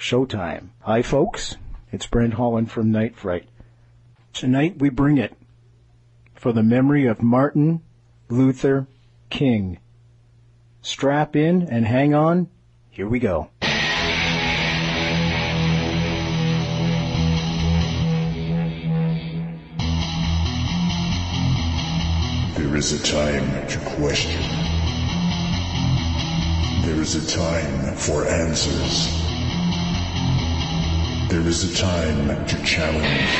Showtime. Hi, folks. It's Brent Holland from Night Fright. Tonight we bring it for the memory of Martin Luther King. Strap in and hang on. Here we go. There is a time to question. There is a time for answers. There is a time to challenge.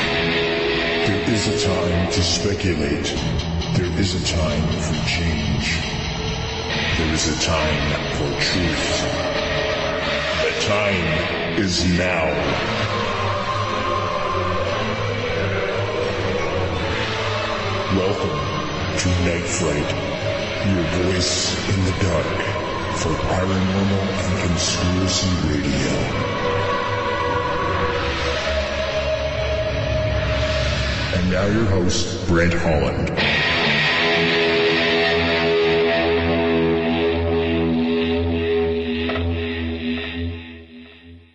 There is a time to speculate. There is a time for change. There is a time for truth. The time is now. Welcome to Night Fright, your voice in the dark for paranormal and conspiracy radio. And now your host, Brent Holland.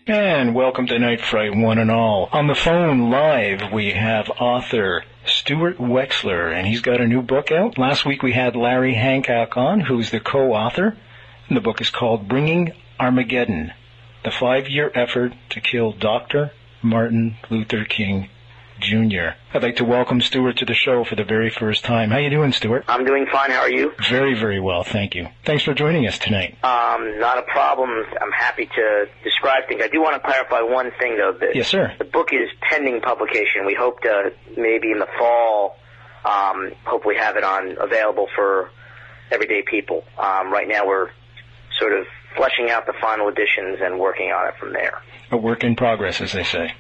And welcome to Night Fright, one and all. On the phone live, we have author Stuart Wexler, and he's got a new book out. Last week we had Larry Hancock on, who's the co-author. And the book is called Bringing Armageddon, the five-year effort to kill Dr. Martin Luther King Jr. I'd like to welcome Stuart to the show for the very first time. How you doing, Stuart? I'm doing fine. How are you? Very, very well, thank you. Thanks for joining us tonight. Um, not a problem. I'm happy to describe things. I do want to clarify one thing, though. The, Yes, sir. The book is pending publication. We hope to maybe in the fall, um, hopefully have it on available for everyday people. Um, right now, we're sort of fleshing out the final editions and working on it from there. A work in progress, as they say.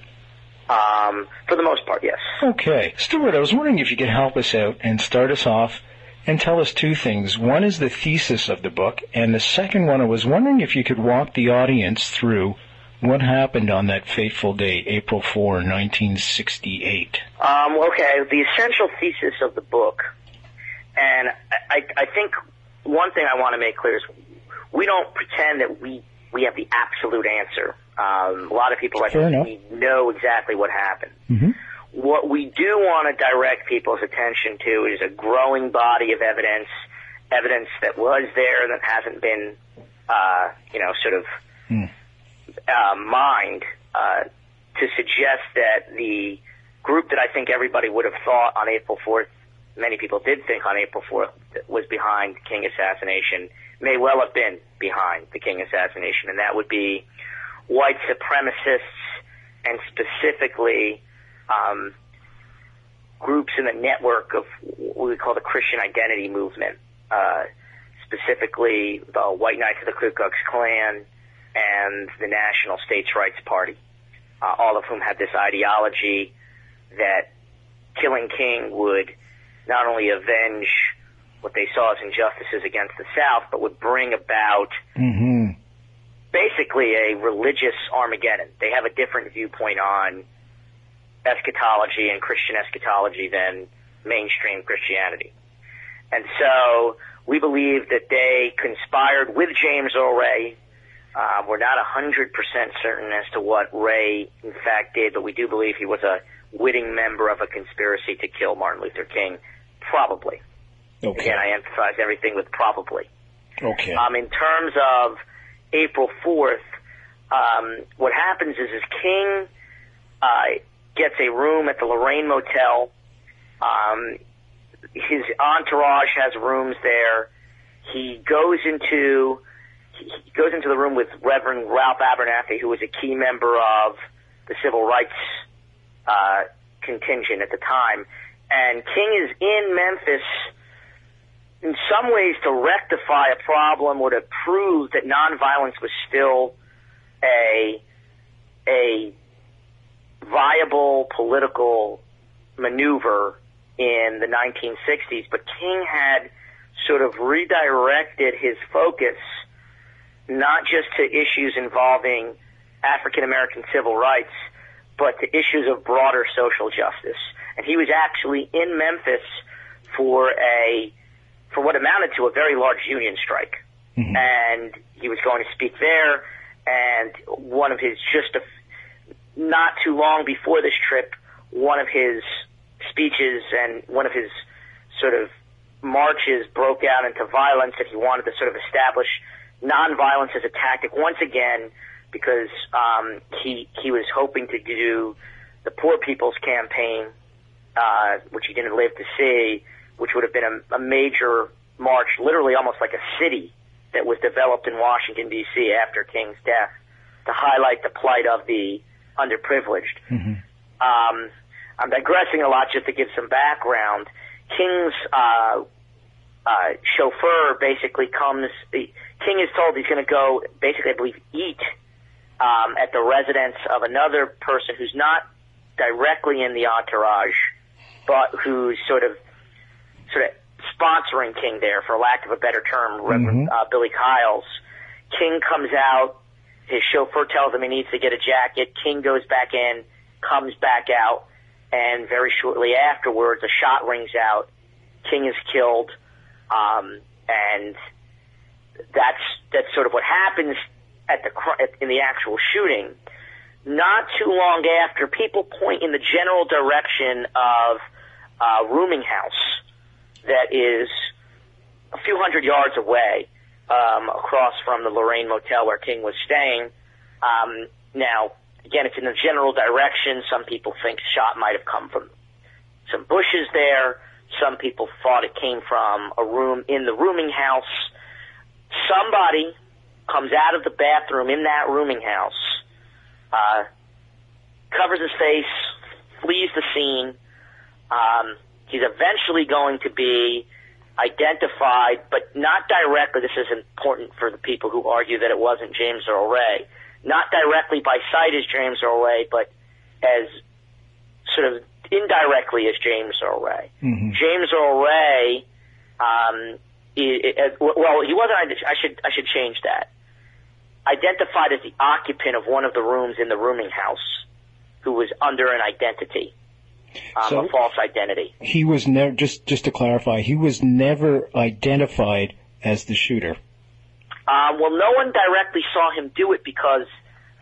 Um, for the most part, yes. Okay. Stuart, I was wondering if you could help us out and start us off and tell us two things. One is the thesis of the book, and the second one, I was wondering if you could walk the audience through what happened on that fateful day, April 4, 1968. Um, okay, the essential thesis of the book, and I, I think one thing I want to make clear is we don't pretend that we we have the absolute answer. Um, a lot of people, I Fair think, enough. we know exactly what happened. Mm-hmm. What we do want to direct people's attention to is a growing body of evidence, evidence that was there that hasn't been, uh, you know, sort of Hmm. uh, mined uh, to suggest that the group that I think everybody would have thought on April 4th, many people did think on April 4th was behind King assassination, may well have been behind the King assassination, and that would be white supremacists and specifically um, groups in the network of what we call the Christian identity movement, uh, specifically the White Knights of the Ku Klux Klan and the National States Rights Party, uh, all of whom had this ideology that killing King would not only avenge what they saw as injustices against the South, but would bring about Mm-hmm. Basically a religious Armageddon. They have a different viewpoint on eschatology and Christian eschatology than mainstream Christianity. And so we believe that they conspired with James Earl Ray. Uh, we're not 100% certain as to what Ray in fact did, but we do believe he was a witting member of a conspiracy to kill Martin Luther King. Probably. Okay. Again, I emphasize everything with probably. Okay. Um, in terms of April 4th, um, what happens is, is King uh, gets a room at the Lorraine Motel. Um, his entourage has rooms there. He goes into he goes into the room with Reverend Ralph Abernathy, who was a key member of the civil rights uh, contingent at the time. And King is in Memphis in some ways to rectify a problem or to prove that nonviolence was still a a viable political maneuver in the 1960s, but King had sort of redirected his focus not just to issues involving African American civil rights, but to issues of broader social justice. And he was actually in Memphis for a for what amounted to a very large union strike. And he was going to speak there and one of his just a, not too long before this trip, one of his speeches and one of his sort of marches broke out into violence that he wanted to sort of establish nonviolence as a tactic once again because um, he he was hoping to do the poor people's campaign, uh, which he didn't live to see, which would have been a, a major march, literally almost like a city that was developed in Washington D.C. after King's death to highlight the plight of the underprivileged. Mm-hmm. Um, I'm digressing a lot just to give some background. King's uh, uh, chauffeur basically comes. King is told he's going to go, basically, I believe, eat um, at the residence of another person who's not directly in the entourage, but who's sort of sort of sponsoring King there, for lack of a better term, Reverend Mhm. uh, Billy Kyles. King comes out. His chauffeur tells him he needs to get a jacket. King goes back in, comes back out, and very shortly afterwards, a shot rings out. King is killed, um, and that's that's sort of what happens at the in the actual shooting. Not too long after, people point in the general direction of uh, rooming house that is a few hundred yards away um, across from the Lorraine Motel where King was staying. Um, now, again, it's in the general direction. Some people think shot might have come from some bushes there. Some people thought it came from a room in the rooming house. Somebody comes out of the bathroom in that rooming house, uh, covers his face, flees the scene. Um, he's eventually going to be identified, but not directly. This is important for the people who argue that it wasn't James Earl Ray. Not directly by sight as James Earl Ray, but as sort of indirectly as James Earl Ray. Mhm. James Earl Ray, um, i well, he wasn't. I should I should change that. Identified as the occupant of one of the rooms in the rooming house, who was under an identity, um, So- a false identity. He was never just just to clarify. He was never identified as the shooter. Um, well, no one directly saw him do it because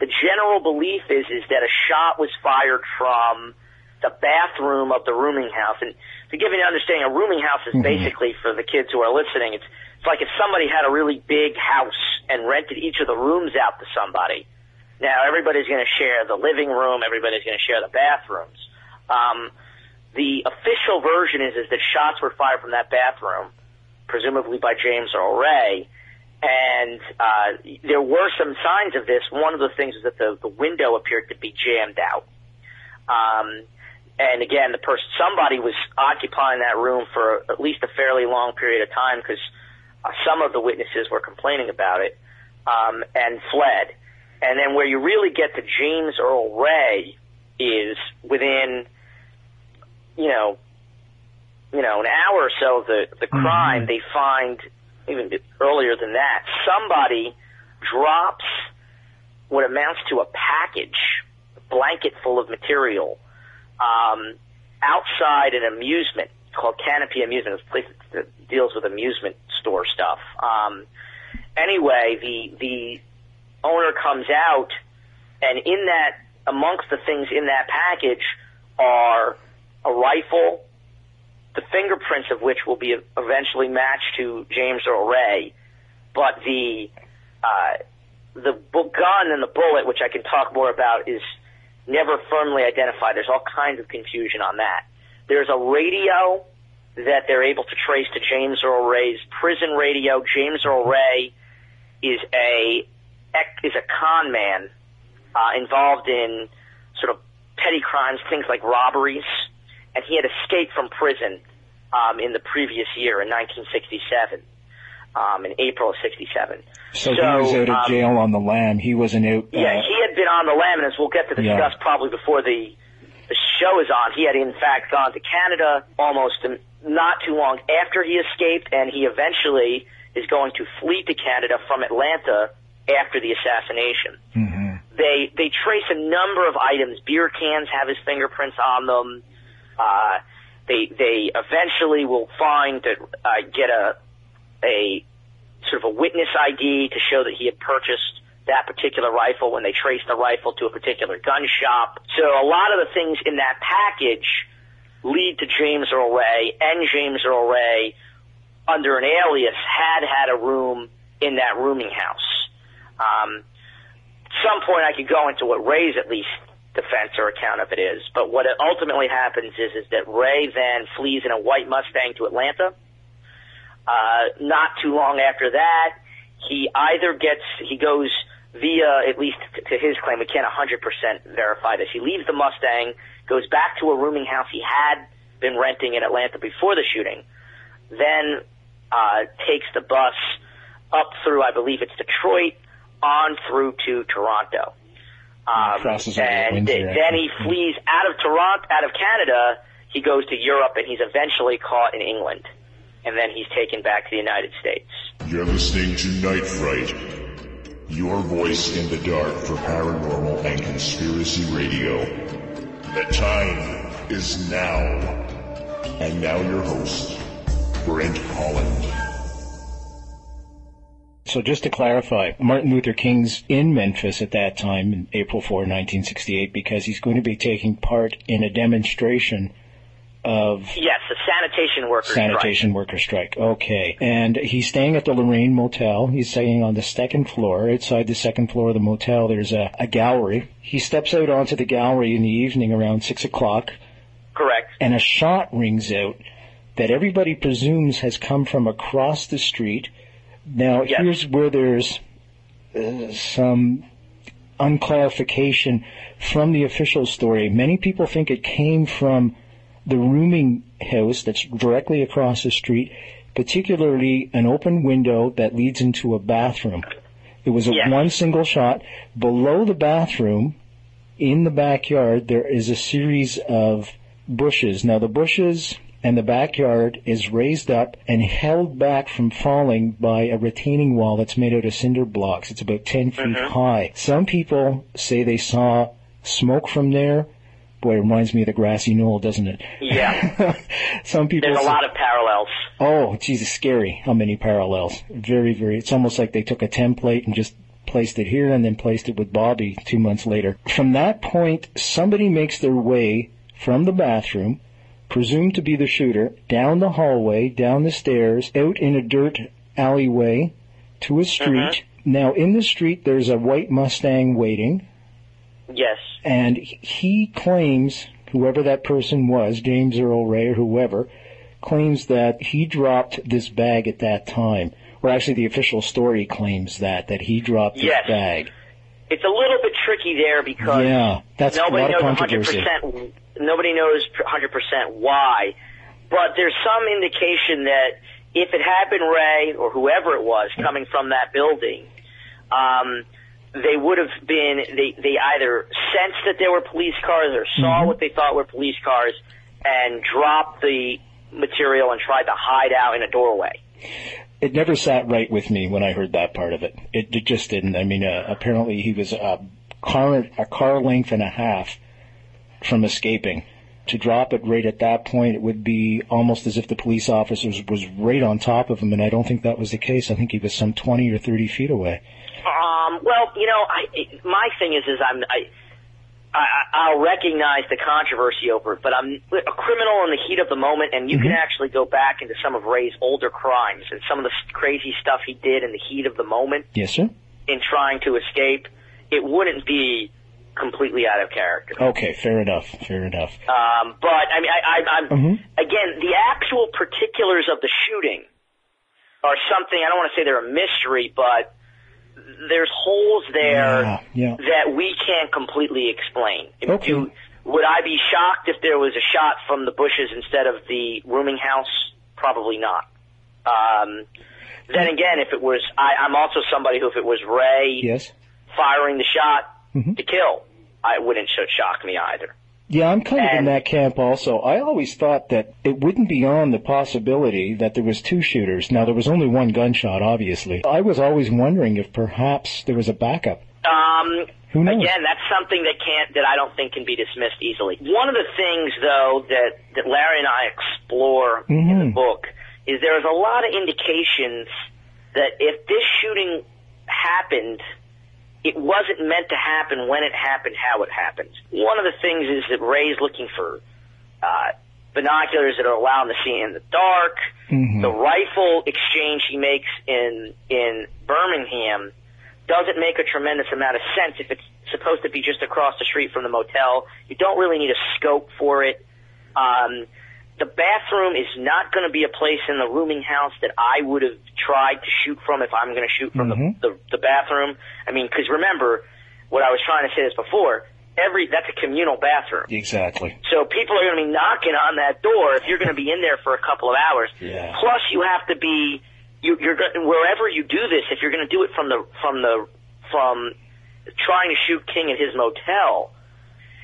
the general belief is is that a shot was fired from the bathroom of the rooming house. And to give you an understanding, a rooming house is Mhm. basically for the kids who are listening. It's it's like if somebody had a really big house and rented each of the rooms out to somebody. Now everybody's going to share the living room. Everybody's going to share the bathrooms. Um, the official version is is that shots were fired from that bathroom, presumably by James Earl Ray and uh, there were some signs of this. One of the things is that the, the window appeared to be jammed out. Um, and again, the person, somebody was occupying that room for at least a fairly long period of time because uh, some of the witnesses were complaining about it um, and fled. And then where you really get to James Earl Ray is within, you know, you know, an hour or so of the the crime. They find even earlier than that, somebody drops what amounts to a package, a blanket full of material, um, outside an amusement called Canipe Amusement. It's a place that deals with amusement store stuff. Um, anyway, the the owner comes out, and in that, amongst the things in that package, are a rifle, the fingerprints of which will be eventually matched to James Earl Ray, but the uh, the gun and the bullet, which I can talk more about, is never firmly identified. There's all kinds of confusion on that. There's a radio that they're able to trace to James Earl Ray's prison radio. James Earl Ray is a is a con man uh, involved in sort of petty crimes, things like robberies, and he had escaped from prison um, in the previous year in 1967, um, in April of 67. So, he was out of um, jail on the lam. He wasn't out. Uh, yeah, he had been on the lam, and as we'll get to Yeah. discuss probably before the the show is on, he had in fact gone to Canada almost not too long after he escaped, and he eventually is going to flee to Canada from Atlanta after the assassination. mhm. They they trace a number of items. Beer cans have his fingerprints on them. Uh, they they eventually will find that uh, get a a sort of a witness ID to show that he had purchased that particular rifle when they traced the rifle to a particular gun shop. So a lot of the things in that package lead to James Earl Ray and James Earl Ray under an alias had had a room in that rooming house. Um, at some point I could go into what Ray's at least defense or account of it is, but what ultimately happens is, is that Ray then flees in a white Mustang to Atlanta. Uh, not too long after that, he either gets, he goes via, at least to his claim, we can't 100% verify this. He leaves the Mustang, goes back to a rooming house he had been renting in Atlanta before the shooting, then uh, takes the bus up through, I believe it's Detroit, on through to Toronto. Um, crosses over and Windsor, then he flees out of Toronto, out of Canada. He goes to Europe, and he's eventually caught in England, and then he's taken back to the United States. You're listening to Night Fright, your voice in the dark for paranormal and conspiracy radio. The time is now. And now your host, Brent Holland. So just to clarify, Martin Luther King's in Memphis at that time, in April 4, 1968, because he's going to be taking part in a demonstration of Yes, the sanitation workers. sanitation worker strike. Okay. And he's staying at the Lorraine Motel. He's staying on the second floor. Outside the second floor of the motel, there's a, a gallery. He steps out onto the gallery in the evening around 6 o'clock, Correct. and a shot rings out that everybody presumes has come from across the street. Now, Yes. here's where there's uh, some unclarification from the official story. Many people think it came from the rooming house that's directly across the street, particularly an open window that leads into a bathroom. It was a Yes. one single shot. Below the bathroom, in the backyard, there is a series of bushes. Now the bushes and the backyard is raised up and held back from falling by a retaining wall that's made out of cinder blocks. It's about 10 feet mm-hmm. high. Some people say they saw smoke from there. Boy, it reminds me of the grassy knoll, doesn't it? Yeah. Some people There's a say- lot of parallels. Oh, Jesus, scary. How many parallels? Very, very. It's almost like they took a template and just placed it here and then placed it with Bobby two months later. From that point, somebody makes their way from the bathroom, presumed to be the shooter, down the hallway, down the stairs, out in a dirt alleyway to a street. Mm-hmm. Now, in the street, there's a white Mustang waiting Yes. and he claims, whoever that person was, James Earl Ray or whoever, claims that he dropped this bag at that time. Or actually, the official story claims that that he dropped this Yes. bag. It's a little bit tricky there because Yeah, that's a nobody lot knows controversy. 100%. Nobody knows 100% why, but there's some indication that if it had been Ray or whoever it was coming from that building, um, they would have been. They they either sensed that there were police cars or saw Mhm. what they thought were police cars and dropped the material and tried to hide out in a doorway. It never sat right with me when I heard that part of it. It, it just didn't. I mean, uh, apparently he was a car a car length and a half from escaping. To drop it right at that point, it would be almost as if the police officers was right on top of him, and I don't think that was the case. I think he was some 20 or 30 feet away. Um, well, you know, I, it, my thing is, is I'm, I, I, I'll recognize the controversy over it, but I'm a criminal in the heat of the moment, and you can actually go back into some of Ray's older crimes and some of the crazy stuff he did in the heat of the moment Yes, sir? in trying to escape. It wouldn't be completely out of character. Okay, fair enough, fair enough. Um, but I mean, I, I, I'm Mhm. again the actual particulars of the shooting are something I don't want to say they're a mystery, but there's holes there Yeah, yeah. that we can't completely explain. Okay. Do- would I be shocked if there was a shot from the bushes instead of the rooming house? Probably not. Um, then again, if it was, I, I'm also somebody who, if it was Ray Yes? firing the shot Mhm. to kill, I wouldn't sh- shock me either. Yeah, I'm kind of in that camp also. I always thought that it wouldn't be on the possibility that there was two shooters. Now, there was only one gunshot, obviously. I was always wondering if perhaps there was a backup. Um, Who knows? Again, that's something that can't that I don't think can be dismissed easily. One of the things, though, that that Larry and I explore in the Mhm. book is there's a lot of indications that if this shooting happened it wasn't meant to happen when it happened, how it happened. One of the things is that Ray's looking for uh, binoculars that are allowing to see in the dark. Mhm. The rifle exchange he makes in in Birmingham doesn't make a tremendous amount of sense if it's supposed to be just across the street from the motel. You don't really need a scope for it. Um, the bathroom is not going to be a place in the rooming house that I would have tried to shoot from if I'm going to shoot from Mhm. the, the the bathroom. I mean, because remember what I was trying to say this before. Every that's a communal bathroom. Exactly. So people are going to be knocking on that door if you're going to be in there for a couple of hours. Yeah. Plus, you have to be you, you're wherever you do this. If you're going to do it from the from the from trying to shoot King at his motel,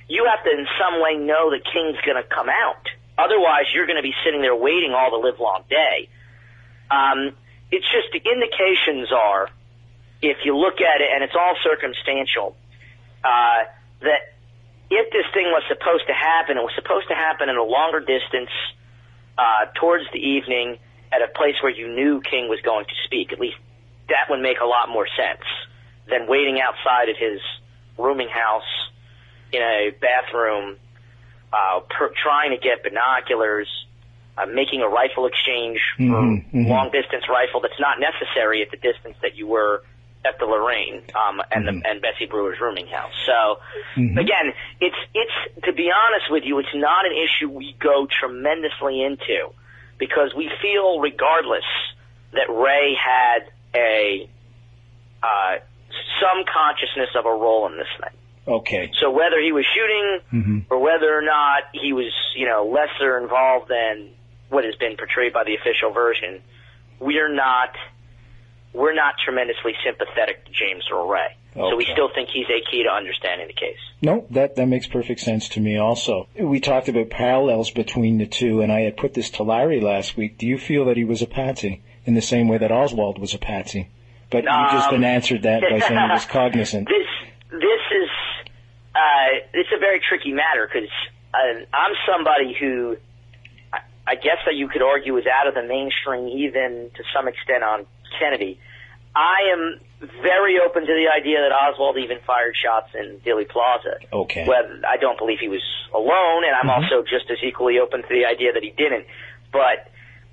you have to in some way know that King's going to come out. Otherwise, you're going to be sitting there waiting all the live long day. Um, it's just the indications are, if you look at it, and it's all circumstantial, uh, that if this thing was supposed to happen, it was supposed to happen at a longer distance, uh, towards the evening, at a place where you knew King was going to speak. At least that would make a lot more sense than waiting outside at his rooming house in a bathroom, uh, per, trying to get binoculars, uh, making a rifle exchange for Mhm, mhm. long distance rifle that's not necessary at the distance that you were at the Lorraine um, and Mhm. the, and Bessie Brewer's rooming house. So Mhm. again, it's it's to be honest with you, it's not an issue we go tremendously into because we feel regardless that Ray had a uh, some consciousness of a role in this thing. Okay. So whether he was shooting Mhm. or whether or not he was, you know, lesser involved than what has been portrayed by the official version, we're not we're not tremendously sympathetic to James Earl Ray. So we still think he's a key to understanding the case. No, that that makes perfect sense to me. Also, we talked about parallels between the two, and I had put this to Larry last week. Do you feel that he was a patsy in the same way that Oswald was a patsy? But you just Um, been answered that by saying he was cognizant. This this is uh, it's a very tricky matter because uh, I'm somebody who I, I guess that you could argue is out of the mainstream even to some extent on Kennedy. I am very open to the idea that Oswald even fired shots in Dealey Plaza. Okay. Whether I don't believe he was alone, and I'm Mhm. also just as equally open to the idea that he didn't. But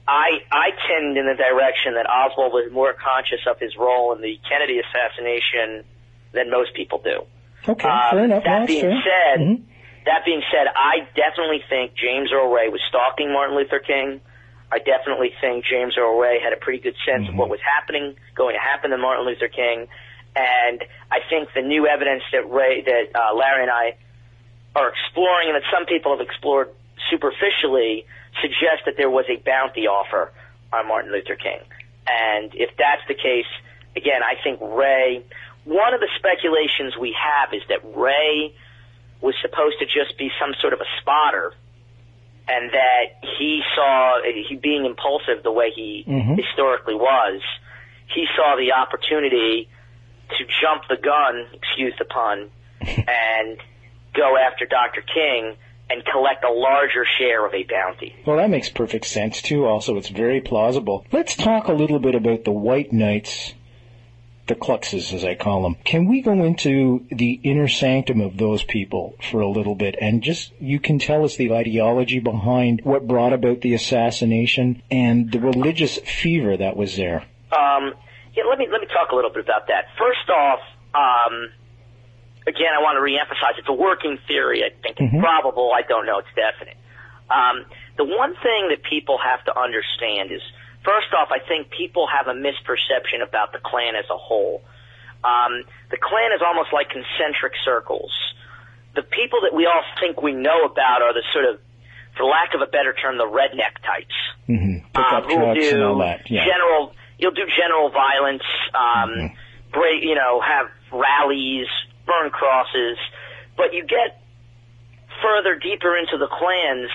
I I tend in the direction that Oswald was more conscious of his role in the Kennedy assassination than most people do. Okay, Um, fair enough. that No, being fair. said, Mhm. That being said, I definitely think James Earl Ray was stalking Martin Luther King. I definitely think James Earl Ray had a pretty good sense of Mhm. what was happening, going to happen to Martin Luther King, and I think the new evidence that Ray, that uh, Larry and I are exploring, and that some people have explored superficially, suggests that there was a bounty offer on Martin Luther King. And if that's the case, again, I think Ray. One of the speculations we have is that Ray was supposed to just be some sort of a spotter, and that he saw he being impulsive the way he Mhm. historically was. He saw the opportunity to jump the gun, excuse the pun, and go after Dr. King and collect a larger share of a bounty. Well, that makes perfect sense too. Also, it's very plausible. Let's talk a little bit about the White Knights, the Kluxes, as I call them. Can we go into the inner sanctum of those people for a little bit, and just you can tell us the ideology behind what brought about the assassination and the religious fever that was there? Um, yeah, let me let me talk a little bit about that. First off, um, again, I want to reemphasize it's a working theory. I think it's Mhm. probable. I don't know. It's definite. Um, the one thing that people have to understand is, first off, I think people have a misperception about the Klan as a whole. Um, the Klan is almost like concentric circles. The people that we all think we know about are the sort of, for lack of a better term, the redneck types hmm Pick um, up trucks do and all that. Yeah. general. You'll do general violence. Um, Mhm. break, you know, have rallies, burn crosses, but you get further deeper into the clans.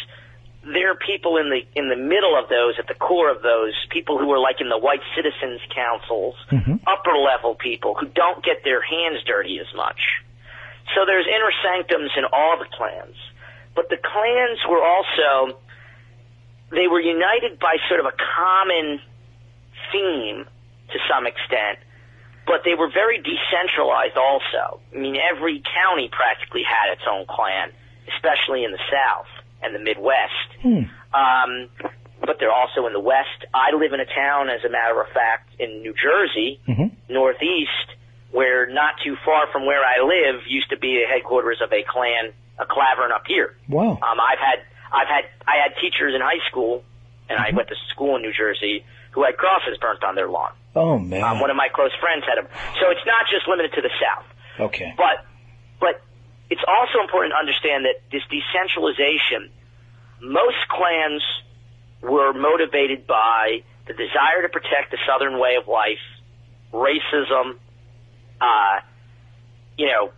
There are people in the in the middle of those, at the core of those, people who are like in the white citizens councils, Mhm. upper level people who don't get their hands dirty as much. So there's inner sanctums in all the clans, but the clans were also they were united by sort of a common theme to some extent but they were very decentralized also. I mean, every county practically had its own clan, especially in the South and the Midwest. Hmm. Um, but they're also in the West. I live in a town, as a matter of fact, in New Jersey, Mhm. Northeast, where not too far from where I live used to be the headquarters of a clan, a klavern up here. Wow. Um, I've had, I've had, I had teachers in high school, and I went to school in New Jersey who had crosses burnt on their lawn. Oh man. Um, one of my close friends had them. So it's not just limited to the South. okay. But but it's also important to understand that this decentralization, most clans were motivated by the desire to protect the Southern way of life, racism, uh, you know,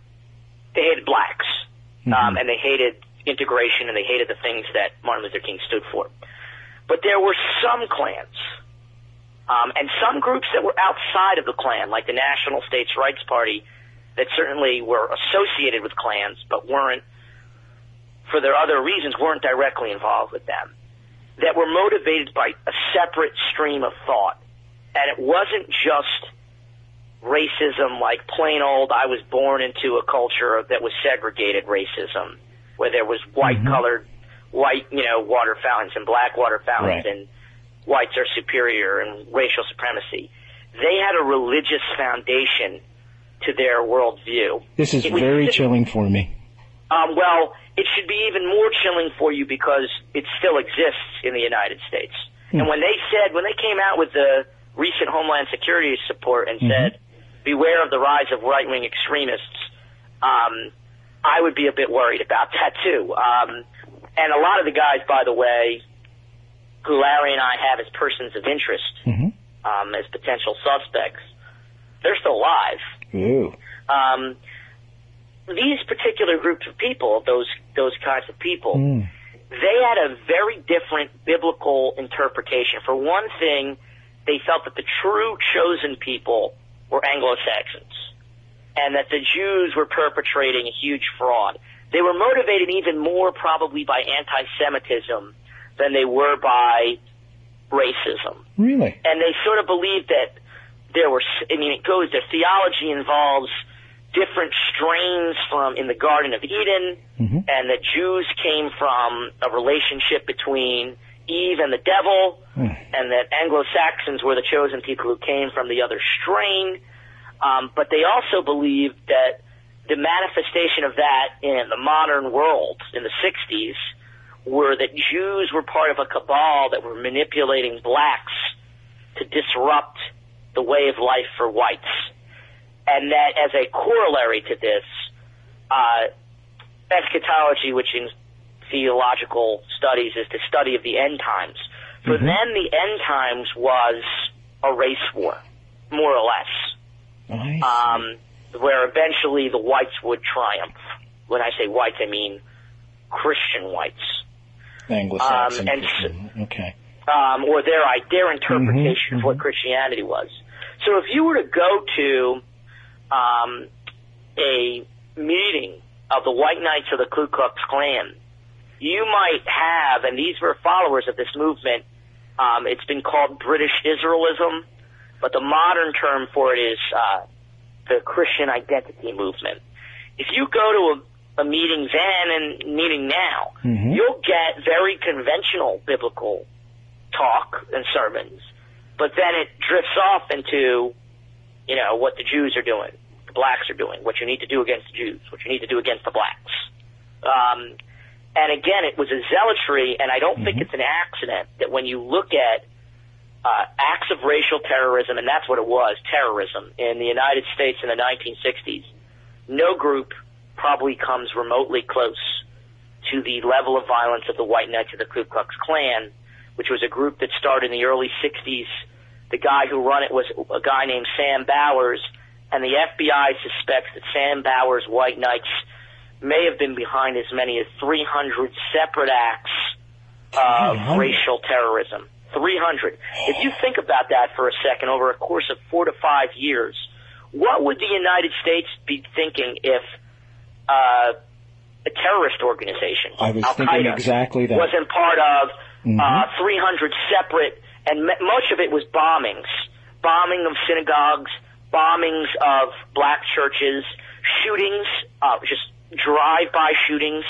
they hated blacks, um, and they hated integration, and they hated the things that Martin Luther King stood for. But there were some clans, um, and some groups that were outside of the Klan, like the National States Rights Party, that certainly were associated with clans, but weren't, for their other reasons, weren't directly involved with them, that were motivated by a separate stream of thought. And it wasn't just racism, like plain old, I was born into a culture that was segregated racism, where there was white mm-hmm. colored, white, you know, water fountains and black water fountains Right. and whites are superior and racial supremacy. They had a religious foundation to their worldview. This is was very chilling for me. Um, well, it should be even more chilling for you because it still exists in the United States. And when they said, when they came out with the recent Homeland Security support and said, beware of the rise of right-wing extremists, um, I would be a bit worried about that too. Um, and a lot of the guys, by the way, who Larry and I have as persons of interest, Mhm. um, as potential suspects, they're still alive Ooh. um, these particular groups of people, those those kinds of people, Mm. they had a very different biblical interpretation. For one thing, they felt that the true chosen people were Anglo-Saxons, and that the Jews were perpetrating a huge fraud. They were motivated even more probably by anti-Semitism than they were by racism Really? and they sort of believed that there were i mean it goes their theology involves different strains from in the garden of eden Mhm. and that jews came from a relationship between eve and the devil Mm. and that anglo-saxons were the chosen people who came from the other strain um, but they also believed that the manifestation of that in the modern world in the 60s were that Jews were part of a cabal that were manipulating blacks to disrupt the way of life for whites. And that as a corollary to this, uh, eschatology, which in theological studies is the study of the end times. For them, the end times was a race war, more or less um, where eventually the whites would triumph. When I say whites, I mean Christian whites, Anglo-Saxon. um, and okay. um, or their their interpretation Mhm, of what Christianity was. So if you were to go to um, a meeting of the White Knights of the Ku Klux Klan, you might have, and these were followers of this movement. Um, it's been called British Israelism, but the modern term for it is uh, the Christian Identity Movement. If you go to a, a meeting then and meeting now, Mhm. you'll get very conventional biblical talk and sermons, but then it drifts off into, you know, what the Jews are doing, the blacks are doing, what you need to do against the Jews, what you need to do against the blacks. Um, and again, it was a zealotry, and I don't think it's an accident that when you look at uh, acts of racial terrorism, and that's what it was, terrorism, in the United States in the 1960s, no group probably comes remotely close to the level of violence of the White Knights of the Ku Klux Klan, which was a group that started in the early 60s. The guy who run it was a guy named Sam Bowers, and the FBI suspects that Sam Bowers' White Knights may have been behind as many as 300 separate acts of 300? racial terrorism. 300. If you think about that for a second, over a course of four to five years, what would the United States be thinking if uh, a terrorist organization, I was Al thinking Qaeda, exactly that. wasn't part of Mhm. uh, 300 separate, and m- much of it was bombings, bombing of synagogues, bombings of black churches, shootings, uh, just drive-by shootings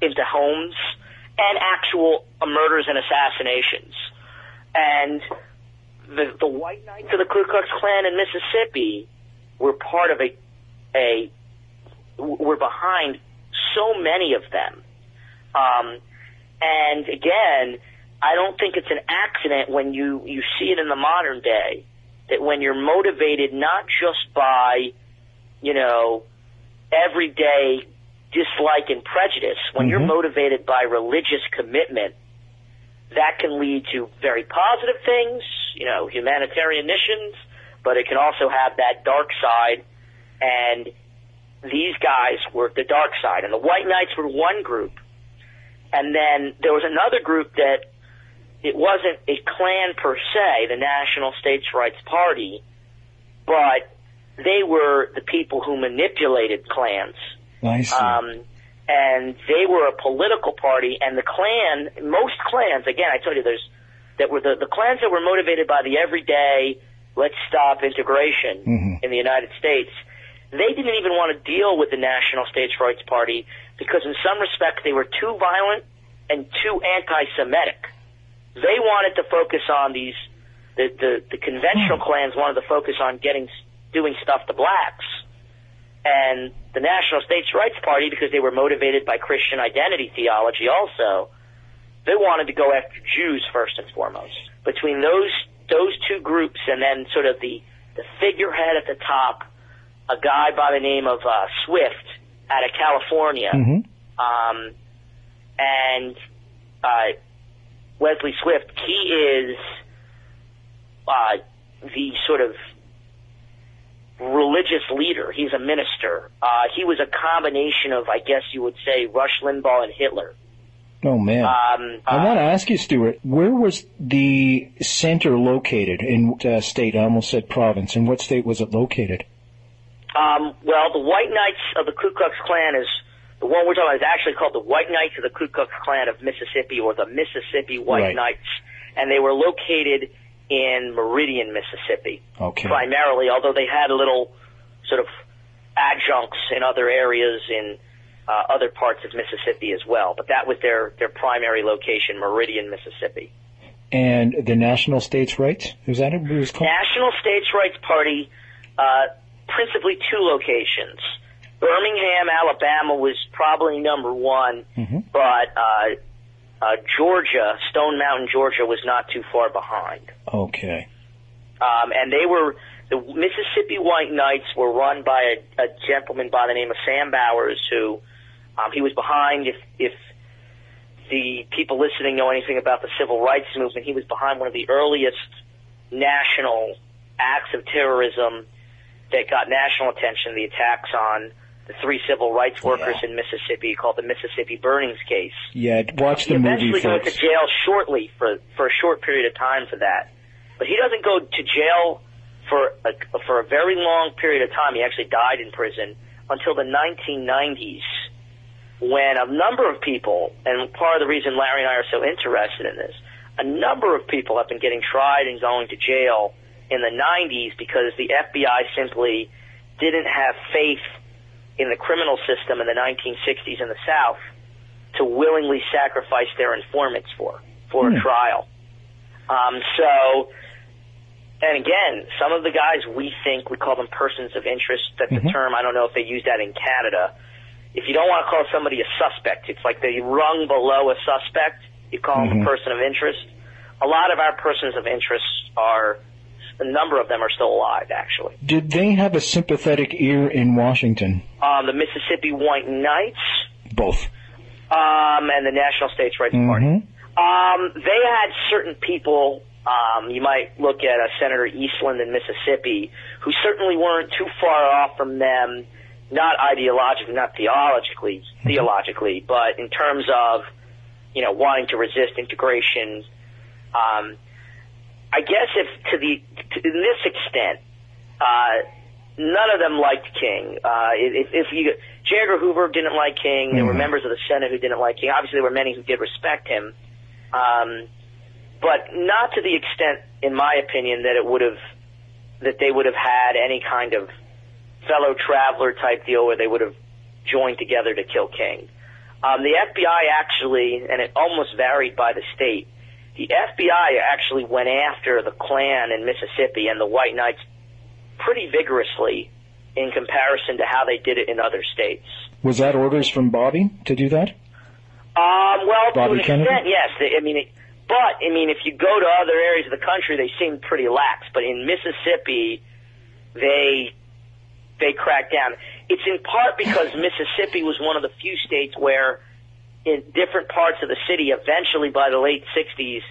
into homes, and actual murders and assassinations. And the, the White Knights of the Ku Klux Klan in Mississippi were part of a, a were behind so many of them. Um, and again, I don't think it's an accident when you, you see it in the modern day that when you're motivated not just by, you know, everyday dislike and prejudice, when Mm-hmm. you're motivated by religious commitment, that can lead to very positive things, you know, humanitarian missions, but it can also have that dark side. And these guys were the dark side. And the White Knights were one group. And then there was another group that it wasn't a clan per se, the National States Rights Party, but they were the people who manipulated clans. I see. Um, and they were a political party, and the Klan, most clans, again, I told you, there's that were the, the clans that were motivated by the everyday, let's stop integration Mhm. in the United States. They didn't even want to deal with the National States Rights Party because, in some respects, they were too violent and too anti-Semitic. They wanted to focus on these. The the, the conventional clans wanted to focus on getting doing stuff to blacks and the National States Rights Party, because they were motivated by Christian identity theology also, they wanted to go after Jews first and foremost. Between those those two groups and then sort of the, the figurehead at the top, a guy by the name of uh, Swift out of California, Mhm. um, and uh, Wesley Swift, he is uh, the sort of religious leader. He's a minister. Uh, he was a combination of, I guess you would say, Rush Limbaugh and Hitler. Oh man. Um, I uh, want to ask you, Stuart, where was the center located in uh, state? I almost said province. In what state was it located? Um, well, the White Knights of the Ku Klux Klan is the one we're talking about is actually called the White Knights of the Ku Klux Klan of Mississippi, or the Mississippi White Right. Knights, and they were located in Meridian, Mississippi, Okay. primarily. Although they had a little sort of adjuncts in other areas in uh, other parts of Mississippi as well, but that was their their primary location, Meridian, Mississippi. And the National States Rights? Is that what it was called? National States Rights Party, uh, principally two locations. Birmingham, Alabama was probably number one, Mhm. but uh, uh, Georgia, Stone Mountain, Georgia, was not too far behind. Okay. Um, and they were the Mississippi White Knights were run by a, a gentleman by the name of Sam Bowers, who um, he was behind. If if the people listening know anything about the civil rights movement, he was behind one of the earliest national acts of terrorism that got national attention. The attacks on the three civil rights workers Yeah. in Mississippi, called the Mississippi Burnings case. Yeah, watch He the movie, eventually went to jail shortly for for a short period of time for that, but he doesn't go to jail for a, for a very long period of time. He actually died in prison until the 1990s, when a number of people, and part of the reason Larry and I are so interested in this, a number of people have been getting tried and going to jail in the 90s because the FBI simply didn't have faith in the criminal system in the 1960s in the South to willingly sacrifice their informants for for Hmm. a trial. Um, so, and again, some of the guys we think we call them persons of interest. That's Mhm. a term I don't know if they use that in Canada. If you don't want to call somebody a suspect, it's like the rung below a suspect. You call them Mhm. a person of interest. A lot of our persons of interest are, a number of them are still alive, actually. Did they have a sympathetic ear in Washington? Um, the Mississippi White Knights, Both. um, and the National States Rights Party. hmm Um, they had certain people. Um, you might look at uh, Senator Eastland in Mississippi, who certainly weren't too far off from them, not ideologically, not theologically, theologically, but in terms of, you know, wanting to resist integration. Um, I guess if to the to, in this extent, uh, none of them liked King. Uh, if, if you J. Edgar Hoover didn't like King, there were Mhm. members of the Senate who didn't like King. Obviously, there were many who did respect him, um, but not to the extent, in my opinion, that it would have that they would have had any kind of fellow traveler type deal where they would have joined together to kill King. Um, the FBI actually, and it almost varied by the state, the FBI actually went after the Klan in Mississippi and the White Knights pretty vigorously in comparison to how they did it in other states. Was that orders from Bobby to do that? Um, well, Bobby to an Kennedy? extent, yes. I mean, it, but I mean, if you go to other areas of the country, they seem pretty lax. But in Mississippi, they they cracked down. It's in part because Mississippi was one of the few states where, in different parts of the city, eventually by the late '60s,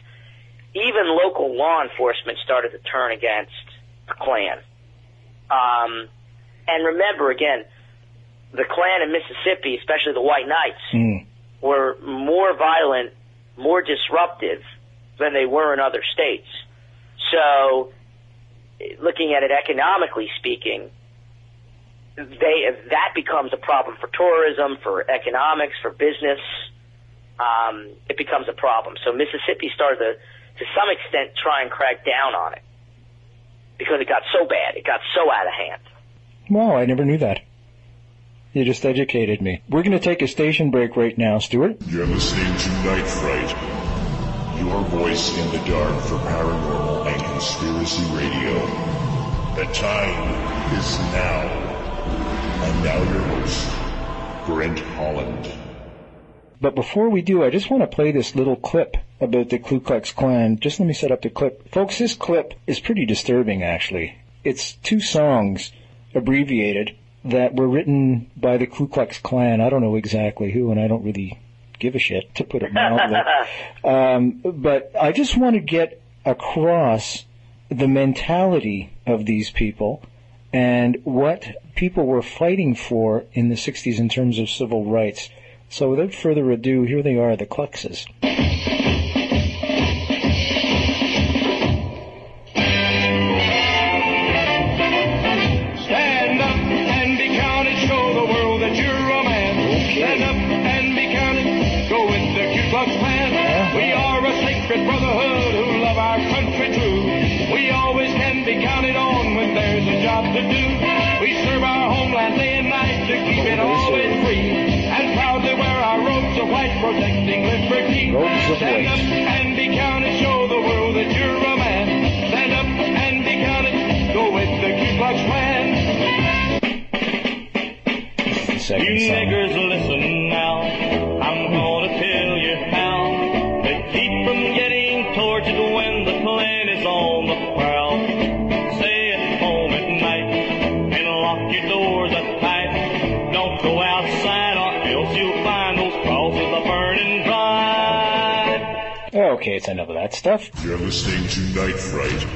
even local law enforcement started to turn against the Klan. Um, and remember, again, the Klan in Mississippi, especially the White Knights, Mm. were more violent, more disruptive than they were in other states. So, looking at it economically speaking, they that becomes a problem for tourism, for economics, for business. Um, it becomes a problem. So Mississippi started to, to some extent, try and crack down on it because it got so bad, it got so out of hand. Wow, I never knew that. You just educated me. We're going to take a station break right now, Stuart. You're listening to Night Fright, your voice in the dark for paranormal and conspiracy radio. The time is now. And now your host, Brent Holland. But before we do, I just want to play this little clip about the Ku Klux Klan. Just let me set up the clip. Folks, this clip is pretty disturbing, actually. It's two songs, abbreviated, that were written by the Ku Klux Klan. I don't know exactly who, and I don't really give a shit, to put it mildly. um, but I just want to get across the mentality of these people and what people were fighting for in the 60s in terms of civil rights. So without further ado, here they are, the Kluxes. Second You song. niggers listen now. I'm gonna tell you how to keep from getting tortured when the Klan is on the prowl. Stay at home at night and lock your doors up tight. Don't go outside or else you'll find those crosses are burning bright. Okay, it's enough of that stuff. You're listening to Night Fright,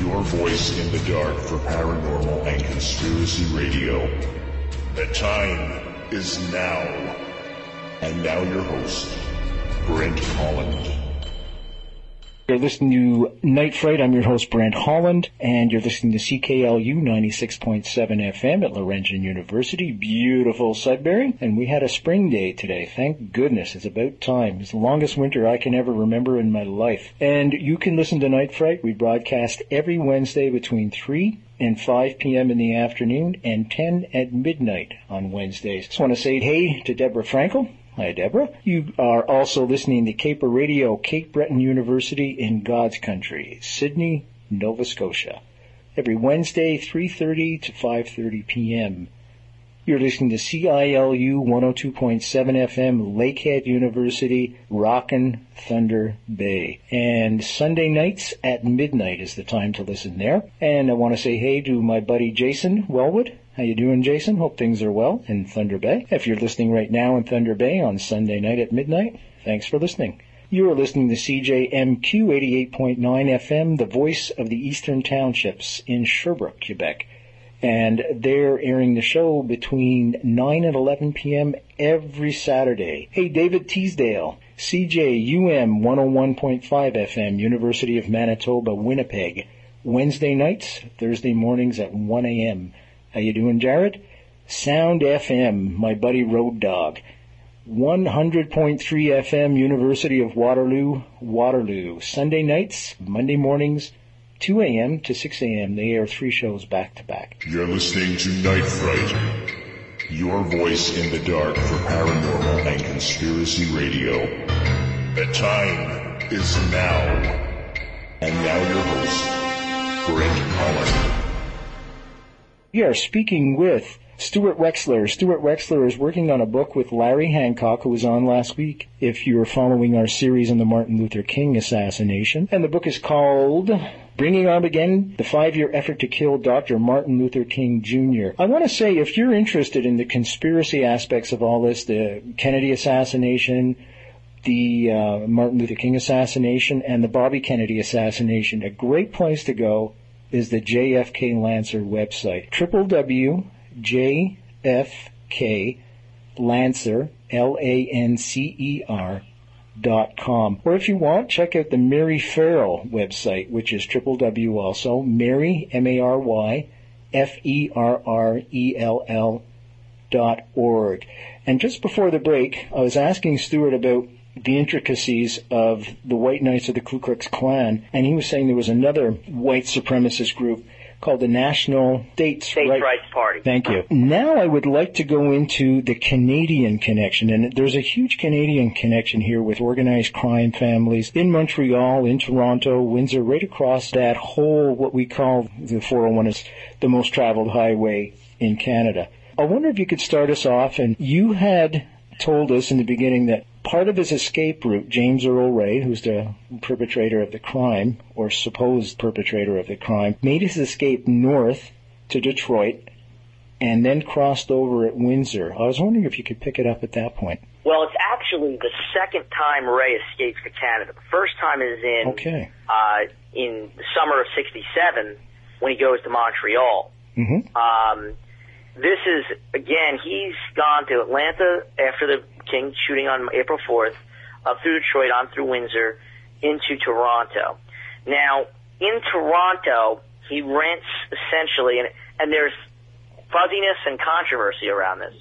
your voice in the dark for paranormal and conspiracy radio. The time is now. And now your host, Brent Holland. You're listening to Night Fright. I'm your host, Brent Holland, and you're listening to CKLU 96.7 FM at Laurentian University. Beautiful Sudbury. And we had a spring day today. Thank goodness. It's about time. It's the longest winter I can ever remember in my life. And you can listen to Night Fright. We broadcast every Wednesday between 3 and 5 p.m. in the afternoon and 10 at midnight on Wednesdays. Just want to say hey to Deborah Frankel. Hi, Deborah. You are also listening to Caper Radio, Cape Breton University in God's country, Sydney, Nova Scotia. Every Wednesday, 3.30 to 5.30 p.m. You're listening to CILU 102.7 FM, Lakehead University, Rockin' Thunder Bay. And Sunday nights at midnight is the time to listen there. And I want to say hey to my buddy Jason Wellwood. How you doing, Jason? Hope things are well in Thunder Bay. If you're listening right now in Thunder Bay on Sunday night at midnight, thanks for listening. You are listening to CJMQ 88.9 FM, the voice of the Eastern Townships in Sherbrooke, Quebec and they're airing the show between 9 and 11 p.m. every Saturday. Hey, David Teasdale, CJUM 101.5 FM, University of Manitoba, Winnipeg. Wednesday nights, Thursday mornings at 1 a.m. How you doing, Jared? Sound FM, my buddy Road Dog. 100.3 FM, University of Waterloo, Waterloo. Sunday nights, Monday mornings, 2 a.m. to 6 a.m. They air three shows back to back. You're listening to Night Fright, your voice in the dark for paranormal and conspiracy radio. The time is now. And now your host, Brent Holland. We are speaking with Stuart Wexler. Stuart Wexler is working on a book with Larry Hancock, who was on last week, if you're following our series on the Martin Luther King assassination. And the book is called Bringing Armageddon, the five-year effort to kill Dr. Martin Luther King Jr. I want to say, if you're interested in the conspiracy aspects of all this, the Kennedy assassination, the uh, Martin Luther King assassination, and the Bobby Kennedy assassination, a great place to go is the JFK Lancer website. www.jfklancer, L-A-N-C-E-R, l-a-n-c-e-r dot com. Or if you want, check out the Mary Ferrell website, which is www also, Mary, M-A-R-Y, F-E-R-R-E-L-L dot org. And just before the break, I was asking Stuart about the intricacies of the White Knights of the Ku Klux Klan, and he was saying there was another white supremacist group called the National States, States Right- Rights Party. Thank you. Now I would like to go into the Canadian connection, and there's a huge Canadian connection here with organized crime families in Montreal, in Toronto, Windsor, right across that whole, what we call the 401 is the most traveled highway in Canada. I wonder if you could start us off, and you had told us in the beginning that part of his escape route, James Earl Ray, who's the perpetrator of the crime, or supposed perpetrator of the crime, made his escape north to Detroit and then crossed over at Windsor. I was wondering if you could pick it up at that point. Well, it's actually the second time Ray escapes to Canada. The first time is in Okay. uh, in the summer of '67 when he goes to Montreal. Mm-hmm. Um, this is again, he's gone to Atlanta after the King shooting on April 4th, up through Detroit, on through Windsor, into Toronto. Now, in Toronto, he rents essentially, and and there's fuzziness and controversy around this.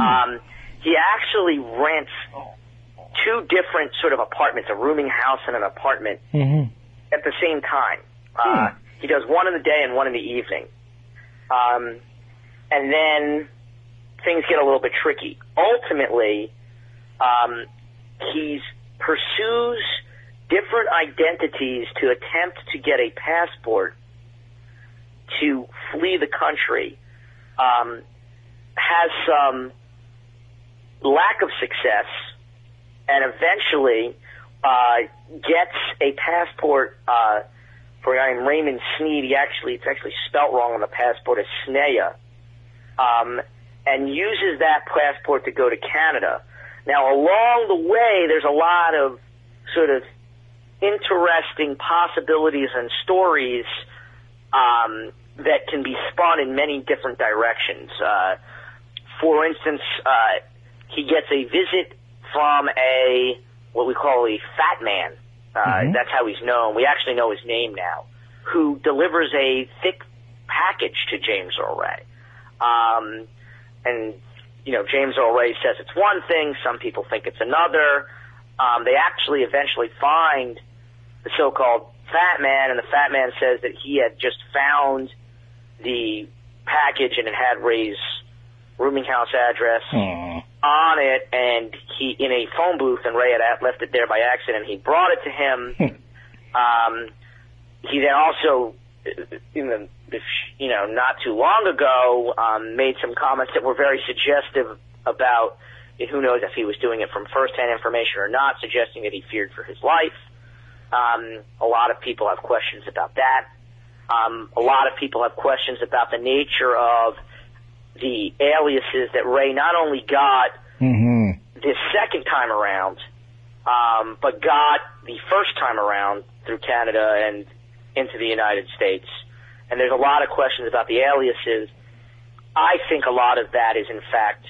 Um, he actually rents two different sort of apartments, a rooming house and an apartment Mm-hmm. at the same time. Uh, he does one in the day and one in the evening. Um, and then things get a little bit tricky. Ultimately, um, he pursues different identities to attempt to get a passport to flee the country. Um, has some lack of success, and eventually uh, gets a passport uh, for a guy named Raymond Sneyd. He actually it's actually spelt wrong on the passport as Sneya, um, and uses that passport to go to Canada. Now, along the way, there's a lot of sort of interesting possibilities and stories um, that can be spun in many different directions. Uh, for instance, uh, he gets a visit from a what we call a fat man. Uh, Mhm. That's how he's known. We actually know his name now. Who delivers a thick package to James Ray. Um, and you know, James Earl Ray says it's one thing. Some people think it's another. Um, they actually eventually find the so-called fat man, and the fat man says that he had just found the package and it had Ray's rooming house address Aw. on it, and he in a phone booth, and Ray had left it there by accident. And he brought it to him. um, he then also, uh, in the you know not too long ago, um, made some comments that were very suggestive about. Who knows if he was doing it from first-hand information or not, suggesting that he feared for his life. Um, a lot of people have questions about that. Um, a lot of people have questions about the nature of the aliases that Ray not only got Mm-hmm. this second time around, um, but got the first time around through Canada and into the United States. And there's a lot of questions about the aliases. I think a lot of that is in fact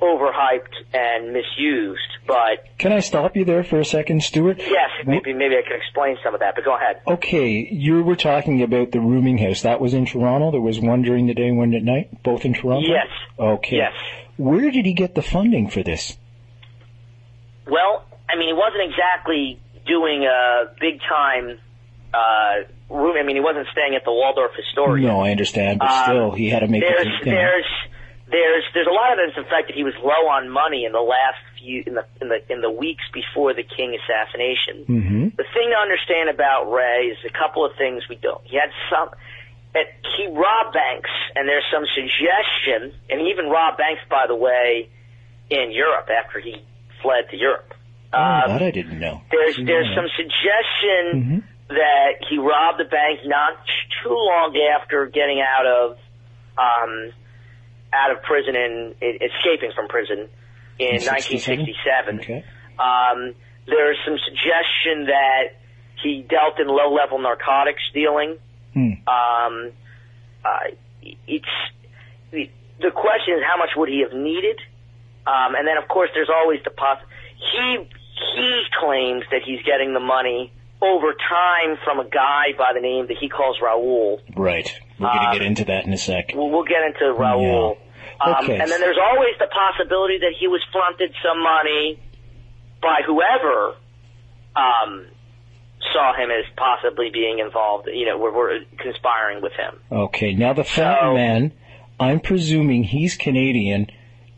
overhyped and misused, but Can I stop you there for a second, Stuart? yes, maybe maybe I can explain some of that. But go ahead. Okay, you were talking about the rooming house. That was in Toronto. There was one during the day, one at night, both in Toronto. Yes. Okay. Yes. Where did he get the funding for this? Well, I mean, he wasn't exactly doing a big time uh, room. I mean, he wasn't staying at the Waldorf Astoria. No, I understand, but Um, still, he had to make there's know. there's there's there's a lot of evidence, in fact, that he was low on money in the last few in the in the in the weeks before the King assassination. hmm The thing to understand about Ray is a couple of things we don't. He had some. That he robbed banks, and there's some suggestion, and he even robbed banks, by the way, in Europe after he fled to Europe. Oh, Um, that I didn't know. there's Yeah. there's some suggestion Mhm. That he robbed the bank not too long after getting out of um out of prison and escaping from prison in 1967. Okay. Um, there's some suggestion that he dealt in low-level narcotics dealing. Hmm. Um, uh, it's the, question is how much would he have needed, um, and then of course there's always the poss. He he claims that he's getting the money over time from a guy by the name that he calls Raul. Right. We're going Um, to get into that in a sec. We'll, we'll get into Raul. Um, Okay. and then there's always the possibility that he was fronted some money by whoever um, saw him as possibly being involved. You know, we're, we're conspiring with him. Okay. Now the fat So- man, I'm presuming he's Canadian.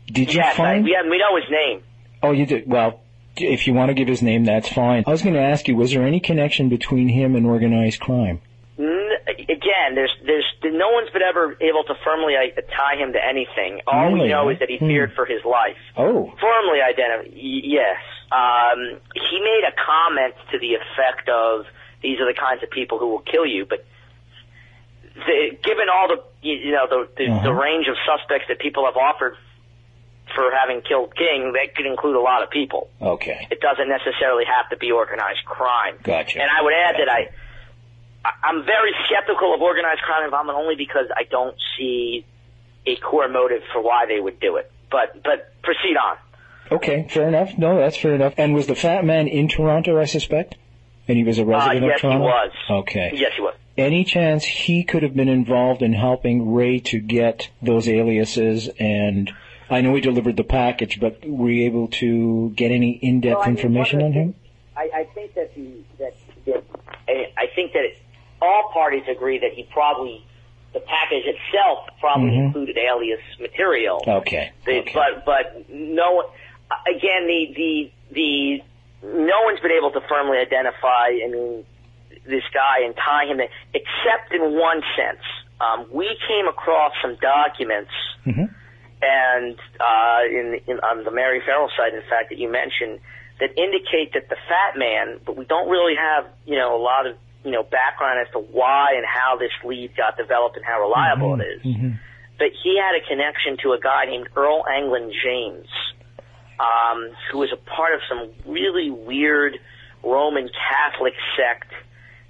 Did you yes, I, find? we, have, we know his name. Oh, you did. Well, if you want to give his name, that's fine. I was going to ask you, was there any connection between him and organized crime? Again, there's there's no one's been ever able to firmly uh, tie him to anything. All we know is that he Hmm. feared for his life. Oh. Firmly identified. Yes. Um, he made a comment to the effect of, "These are the kinds of people who will kill you." But the, given all the you you know the the, Uh-huh. the range of suspects that people have offered for having killed King, that could include a lot of people. Okay. It doesn't necessarily have to be organized crime. Gotcha. And I would add that I, Gotcha. I- I'm very skeptical of organized crime involvement only because I don't see a core motive for why they would do it. But but proceed on. Okay, fair enough. No, that's fair enough. And was the fat man in Toronto, I suspect? And he was a resident Uh, yes, of Toronto? Yes, he was. Okay. Yes, he was. Any chance he could have been involved in helping Ray to get those aliases and I know he delivered the package, but were you able to get any in-depth Well, information on him? I, I think that the that, that I, I think that all parties agree that he probably the package itself probably Mhm. included alias material. Okay. The, okay. But but no, again the the the no one's been able to firmly identify. I mean, this guy and tie him, in, except in one sense. Um, we came across some documents, Mhm. And uh, in, in on the Mary Ferrell side, in fact, that you mentioned, that indicate that the Fat Man, but we don't really have you know a lot of you know background as to why and how this lead got developed and how reliable it is Mhm. but he had a connection to a guy named Earl Anglin James, um, who was a part of some really weird Roman Catholic sect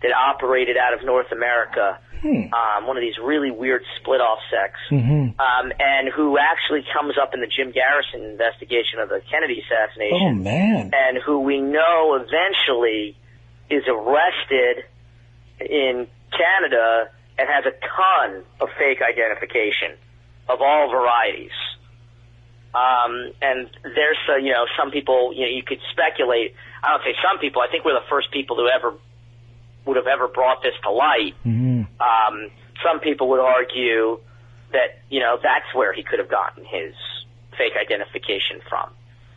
that operated out of North America. Hmm. Um, one of these really weird split off sects. Mhm. Um, and who actually comes up in the Jim Garrison investigation of the Kennedy Oh assassination, man. and who we know eventually is arrested in Canada and has a ton of fake identification of all varieties. Um, and there's, uh, you know, some people, you know, you could speculate. I don't say some people. I think we're the first people to ever would have ever brought this to light. Mhm. Um, some people would argue that, you know, that's where he could have gotten his fake identification from.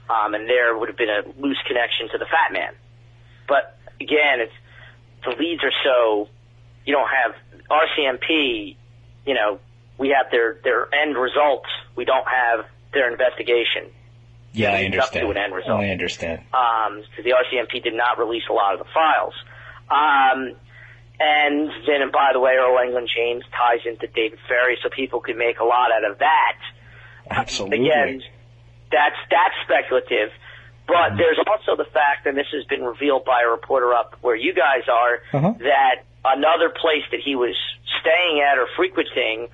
Um, and there would have been a loose connection to the fat man. But again, it's, the leads are so, you don't have RCMP, you know, we have their, their end results. We don't have their investigation. Yeah, I leads up to understand. an end result. I understand. Um, the RCMP did not release a lot of the files. Um, and then, and by the way, Earl Anglin James ties into David Ferrie, so people could make a lot out of that. Absolutely. Again, that's that's speculative. But there's also the fact, and this has been revealed by a reporter up where you guys are, Uh-huh. that another place that he was staying at or frequenting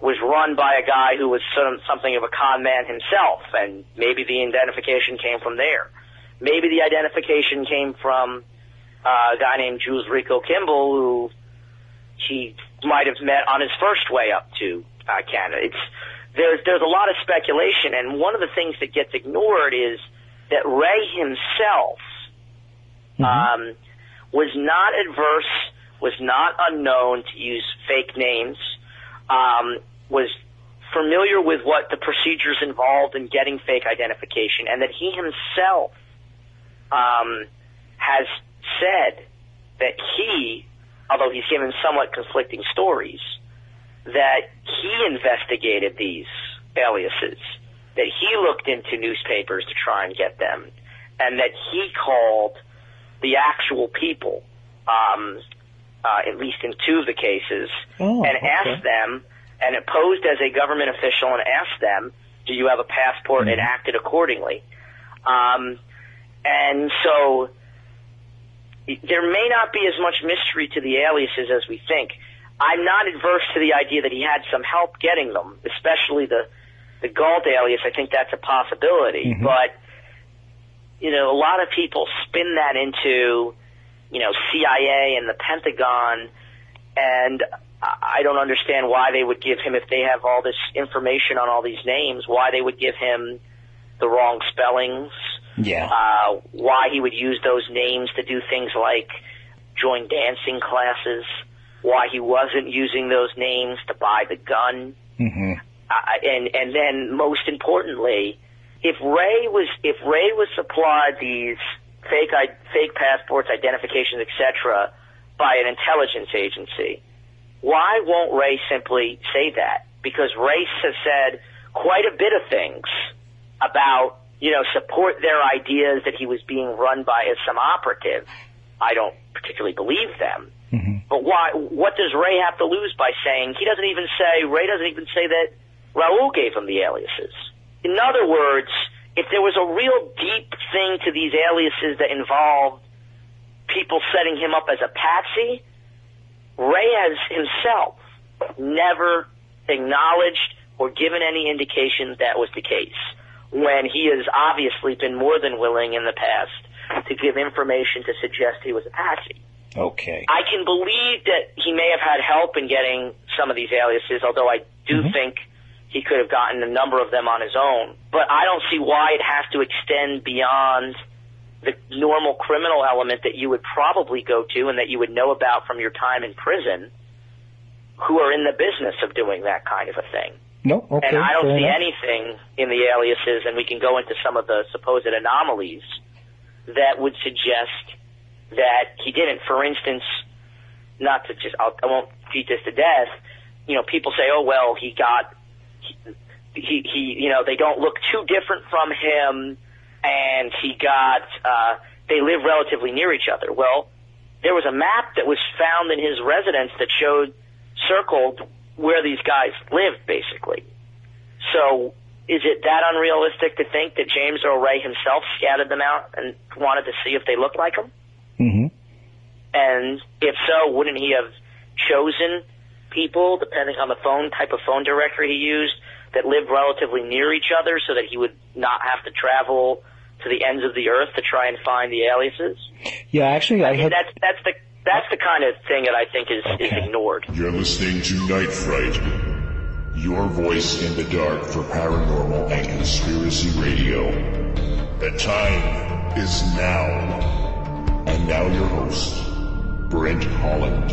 was run by a guy who was some, something of a con man himself, and maybe the identification came from there. Maybe the identification came from uh, a guy named Jules Ricco Kimble, who he might have met on his first way up to uh, Canada. It's there's there's a lot of speculation, and one of the things that gets ignored is that Ray himself Mhm. um, was not adverse was not unknown to use fake names, um, was familiar with what the procedures involved in getting fake identification, and that he himself um, has said that he, although he's given somewhat conflicting stories, that he investigated these aliases, that he looked into newspapers to try and get them, and that he called the actual people, um, uh, at least in two of the cases, Oh, and okay. asked them, and it posed as a government official and asked them, do you have a passport, and acted accordingly. Um, and so there may not be as much mystery to the aliases as we think. I'm not adverse to the idea that he had some help getting them, especially the the Galt alias. I think that's a possibility, mm-hmm. but you know, a lot of people spin that into you know CIA and the Pentagon, and I don't understand why they would give him if they have all this information on all these names, why they would give him the wrong spellings Yeah. uh, why he would use those names to do things like join dancing classes, why he wasn't using those names to buy the gun, hmm uh, and and then most importantly, if Ray was if Ray was supplied these fake fake passports, identifications, etc., by an intelligence agency, why won't Ray simply say that? Because Ray has said quite a bit of things about you know support their ideas that he was being run by as some operative. I don't particularly believe them. Mm-hmm. But why? What does Ray have to lose by saying he doesn't even say Ray doesn't even say that Raul gave him the aliases? In other words, if there was a real deep thing to these aliases that involved people setting him up as a patsy, Ray has himself never acknowledged or given any indication that was the case. When he has obviously been more than willing in the past to give information to suggest he was a patsy. Okay. I can believe that he may have had help in getting some of these aliases, although I do mm-hmm. think he could have gotten a number of them on his own. But I don't see why it has to extend beyond the normal criminal element that you would probably go to and that you would know about from your time in prison who are in the business of doing that kind of a thing. No. Okay. And I don't see enough. anything in the aliases, and we can go into some of the supposed anomalies that would suggest that he didn't. For instance, not to just, I'll, I won't beat this to death. You know, people say, oh well, he got, he, he, you know, they don't look too different from him, and he got, uh, they live relatively near each other. Well, there was a map that was found in his residence that showed circled where these guys lived, basically. So, is it that unrealistic to think that James Earl Ray himself scattered them out and wanted to see if they looked like him? hmm And if so, wouldn't he have chosen people, depending on the phone type of phone directory he used, that lived relatively near each other so that he would not have to travel to the ends of the earth to try and find the aliases? Yeah. Actually, I I mean, had. that's that's the that's the kind of thing that I think is, is ignored. You're listening to Night Fright, your voice in the dark for paranormal and conspiracy radio. The time is now. And now your host, Brent Holland.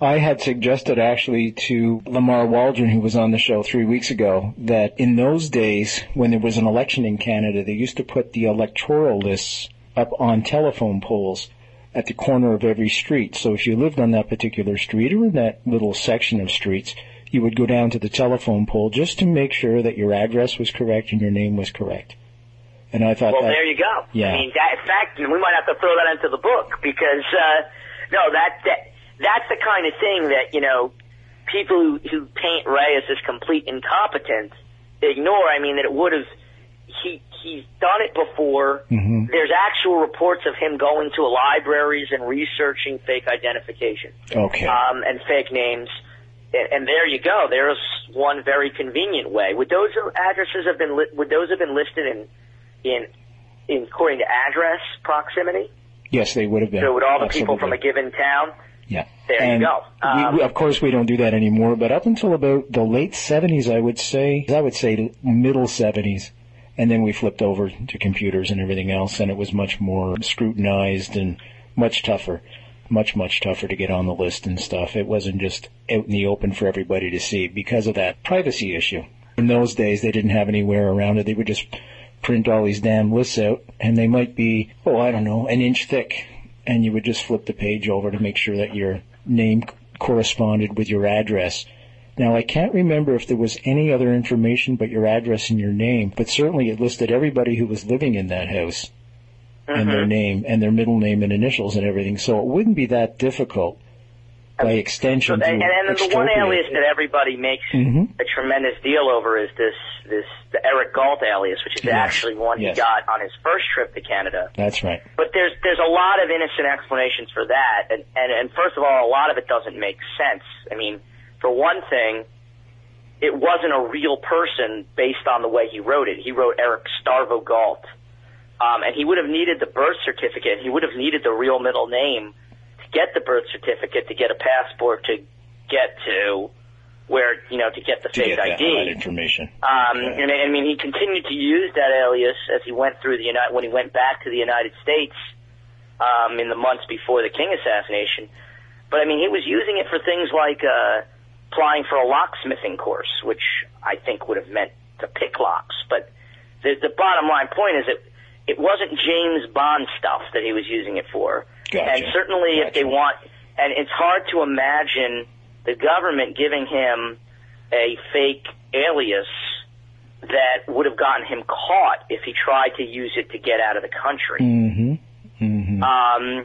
I had suggested actually to Lamar Waldron, who was on the show three weeks ago, that in those days, when there was an election in Canada, they used to put the electoral lists up on telephone poles at the corner of every street. So if you lived on that particular street or in that little section of streets, you would go down to the telephone pole just to make sure that your address was correct and your name was correct. And I thought Well, that, there you go. Yeah. I mean, that, in fact, we might have to throw that into the book because uh, no, that that that's the kind of thing that you know people who, who paint Ray as complete incompetence ignore. I mean, that it would have he he's done it before. Mhm. There's actual reports of him going to libraries and researching fake identification okay. um, and fake names. And, and there you go. There's one very convenient way. Would those addresses have been li- would those have been listed in in in according to address proximity? yes, they would have been. So would all the people from a given town? Yeah. There you go. Um, we, of course, we don't do that anymore, but up until about the late 70s, I would say, I would say middle 70s, and then we flipped over to computers and everything else, and it was much more scrutinized and much tougher. much, much tougher to get on the list and stuff. It wasn't just out in the open for everybody to see because of that privacy issue. In those days, they didn't have anywhere around it. They would just print all these damn lists out, and they might be, oh, I don't know, an inch thick, and you would just flip the page over to make sure that your name corresponded with your address. Now, I can't remember if there was any other information but your address and your name, but certainly it listed everybody who was living in that house and their name and their middle name and initials and everything. So it wouldn't be that difficult by extension So, and, to and the one alias that everybody makes Mhm. a tremendous deal over is this this the Eric Galt alias, which is Yes. actually one Yes. he got on his first trip to Canada. That's right. But there's there's a lot of innocent explanations for that, and, and and first of all, a lot of it doesn't make sense. I mean, for one thing, it wasn't a real person based on the way he wrote it. He wrote Eric Starvo Galt, um, and he would have needed the birth certificate. He would have needed the real middle name to get the birth certificate, to get a passport, to get to where you know to get the To fake get that, ID. that information. Um, Okay. and I mean, he continued to use that alias as he went through the United when he went back to the United States um, in the months before the King assassination. But I mean, he was using it for things like uh, applying for a locksmithing course, which I think would have meant to pick locks. But the, the bottom line point is that it wasn't James Bond stuff that he was using it for. Gotcha. And certainly, if they want, and it's hard to imagine the government giving him a fake alias that would have gotten him caught if he tried to use it to get out of the country. Mm-hmm. Mm-hmm. Um,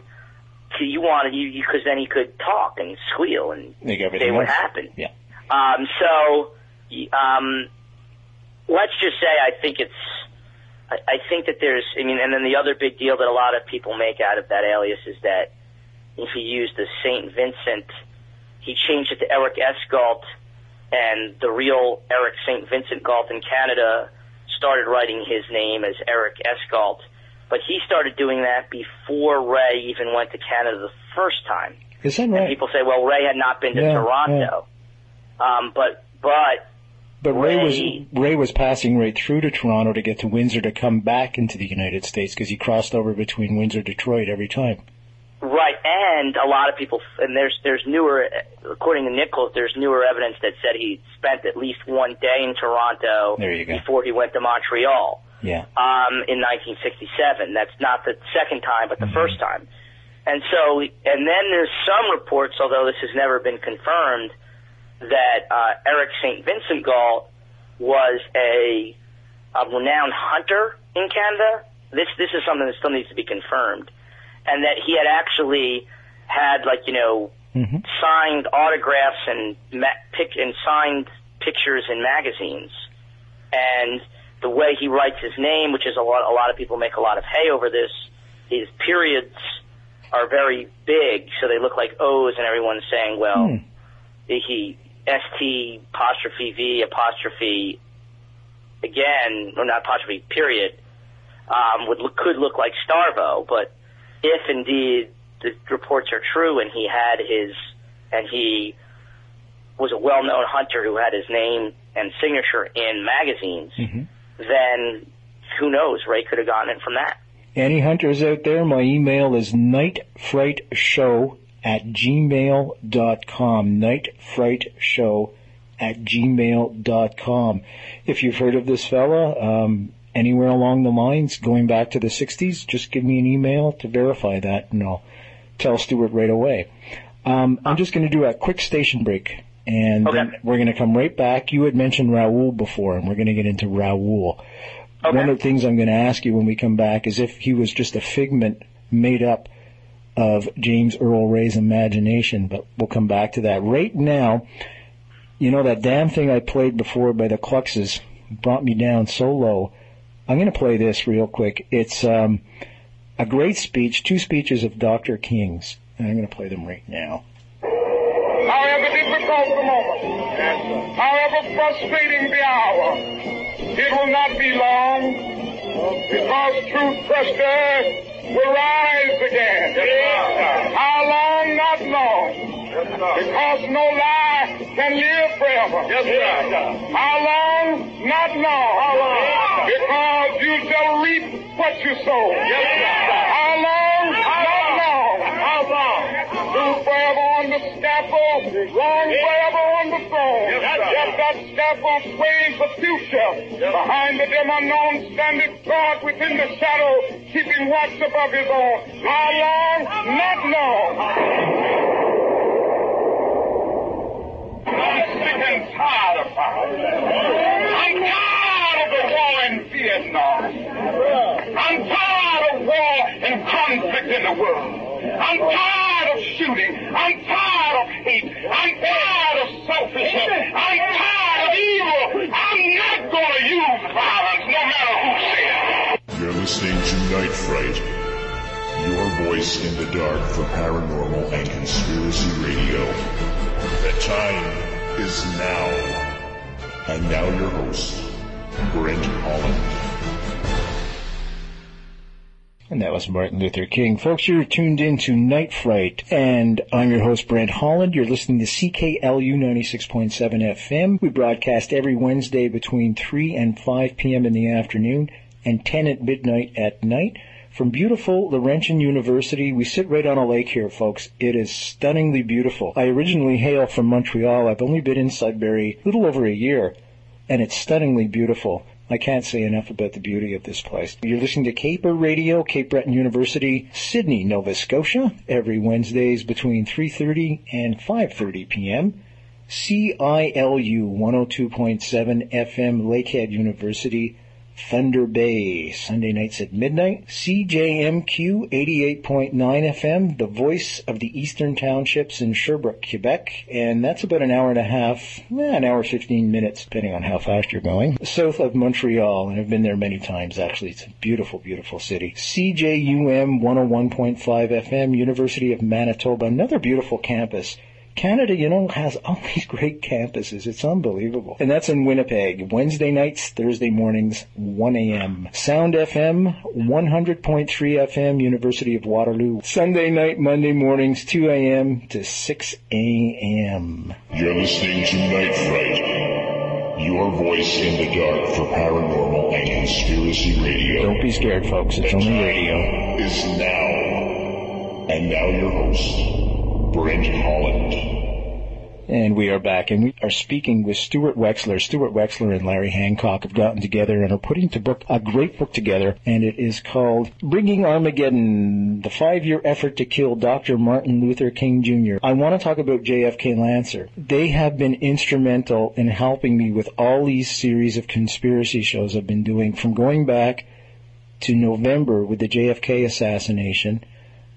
so you wanted you because then he could talk and squeal and say what else. happened. Yeah. Um, so, um, let's just say I think it's, I, I think that there's, I mean, and then the other big deal that a lot of people make out of that alias is that if he used the Saint Vincent, he changed it to Eric S. Galt, and the real Eric St. Vincent Galt in Canada started writing his name as Eric S. Galt. But he started doing that before Ray even went to Canada the first time. Is that And right? people say, well, Ray had not been to Yeah, Toronto. Um, but, but, But Ray was Ray- Ray was passing right through to Toronto to get to Windsor to come back into the United States because he crossed over between Windsor Detroit every time. right, and a lot of people, and there's, there's newer, according to Nichols, there's newer evidence that said he spent at least one day in Toronto There you go. before he went to Montreal. Yeah. um, in 1967. That's not the second time, but the Mm-hmm. first time. And so, and then there's some reports, although this has never been confirmed, that uh, Eric St. Vincent Galt was a, a renowned hunter in Canada. This this is something that still needs to be confirmed, and that he had actually had like you know Mm-hmm. signed autographs and ma- pic- and signed pictures in magazines, and the way he writes his name, which is a lot a lot of people make a lot of hay over this, his periods are very big, so they look like O's, and everyone's saying, well, Hmm. he st apostrophe v apostrophe again, or not apostrophe period, um, would look, could look like Starvo, but if indeed the reports are true and he had his and he was a well-known hunter who had his name and signature in magazines, Mm-hmm. Then who knows? Ray could have gotten it from that. Any hunters out there, my email is nightfrightshow at gmail.com. Nightfrightshow at gmail.com. If you've heard of this fella, um, anywhere along the lines, going back to the 60s, just give me an email to verify that and I'll tell Stuart right away. Um, I'm just going to do a quick station break and Okay. we're going to come right back. You had mentioned Raoul before and we're going to get into Raoul. Okay. One of the things I'm going to ask you when we come back is if he was just a figment made up of James Earl Ray's imagination, but we'll come back to that. Right now, you know that damn thing I played before by the Cluxes brought me down so low. I'm going to play this real quick. It's um, a great speech, two speeches of Dr. King's, and I'm going to play them right now. However difficult the moment, however frustrating the hour, it will not be long because truth Prester will rise again. How long? Not long. Because no lie can live forever. How long? Not long. Because you shall reap what you sow. How long? Not long. How long? On the scaffold, long forever on the throne. Yet that scaffold sways the future. Behind the dim unknown standeth God within the shadow, keeping watch above his own. How long? Not long. I'm sick and tired of violence. I'm tired of the war in Vietnam. I'm tired of war and conflict in the world. I'm tired shooting. I'm tired of hate. I'm tired of selfishness. I'm tired of evil. I'm not going to use violence no matter who says it. You're listening to Night Fright, your voice in the dark for paranormal and conspiracy radio. The time is now. And now your host, Brent Holland. And that was Martin Luther King. Folks, you're tuned in to Night Fright, and I'm your host, Brent Holland. You're listening to CKLU 96.7 FM. We broadcast every Wednesday between 3 and 5 p.m. in the afternoon and 10 at midnight at night. From beautiful Laurentian University, we sit right on a lake here, folks. It is stunningly beautiful. I originally hail from Montreal. I've only been in Sudbury a little over a year, and it's stunningly beautiful. I can't say enough about the beauty of this place. You're listening to Caper Radio, Cape Breton University, Sydney, Nova Scotia, every Wednesdays between 3.30 and 5.30 p.m. CILU 102.7 FM, Lakehead University, Thunder Bay, Sunday nights at midnight. CJMQ 88.9 FM, the voice of the Eastern Townships in Sherbrooke, Quebec. And that's about an hour and a half, eh, an hour 15 minutes, depending on how fast you're going. South of Montreal, and I've been there many times actually. It's a beautiful, beautiful city. CJUM 101.5 FM, University of Manitoba, another beautiful campus. Canada, you know, has all these great campuses. It's unbelievable. And that's in Winnipeg. Wednesday nights, Thursday mornings, 1 a.m. Sound FM, 100.3 FM, University of Waterloo. Sunday night, Monday mornings, 2 a.m. to 6 a.m. You're listening to Night Fright, your voice in the dark for paranormal and conspiracy radio. Don't be scared, folks. It's only radio. Is now. And now your host, Brent Holland. And we are back, and we are speaking with Stuart Wexler. Stuart Wexler and Larry Hancock have gotten together and are putting to book a great book together, and it is called Bringing Armageddon: The Five-Year Effort to Kill Dr. Martin Luther King Jr. I want to talk about JFK Lancer. They have been instrumental in helping me with all these series of conspiracy shows I've been doing, from going back to November with the JFK assassination,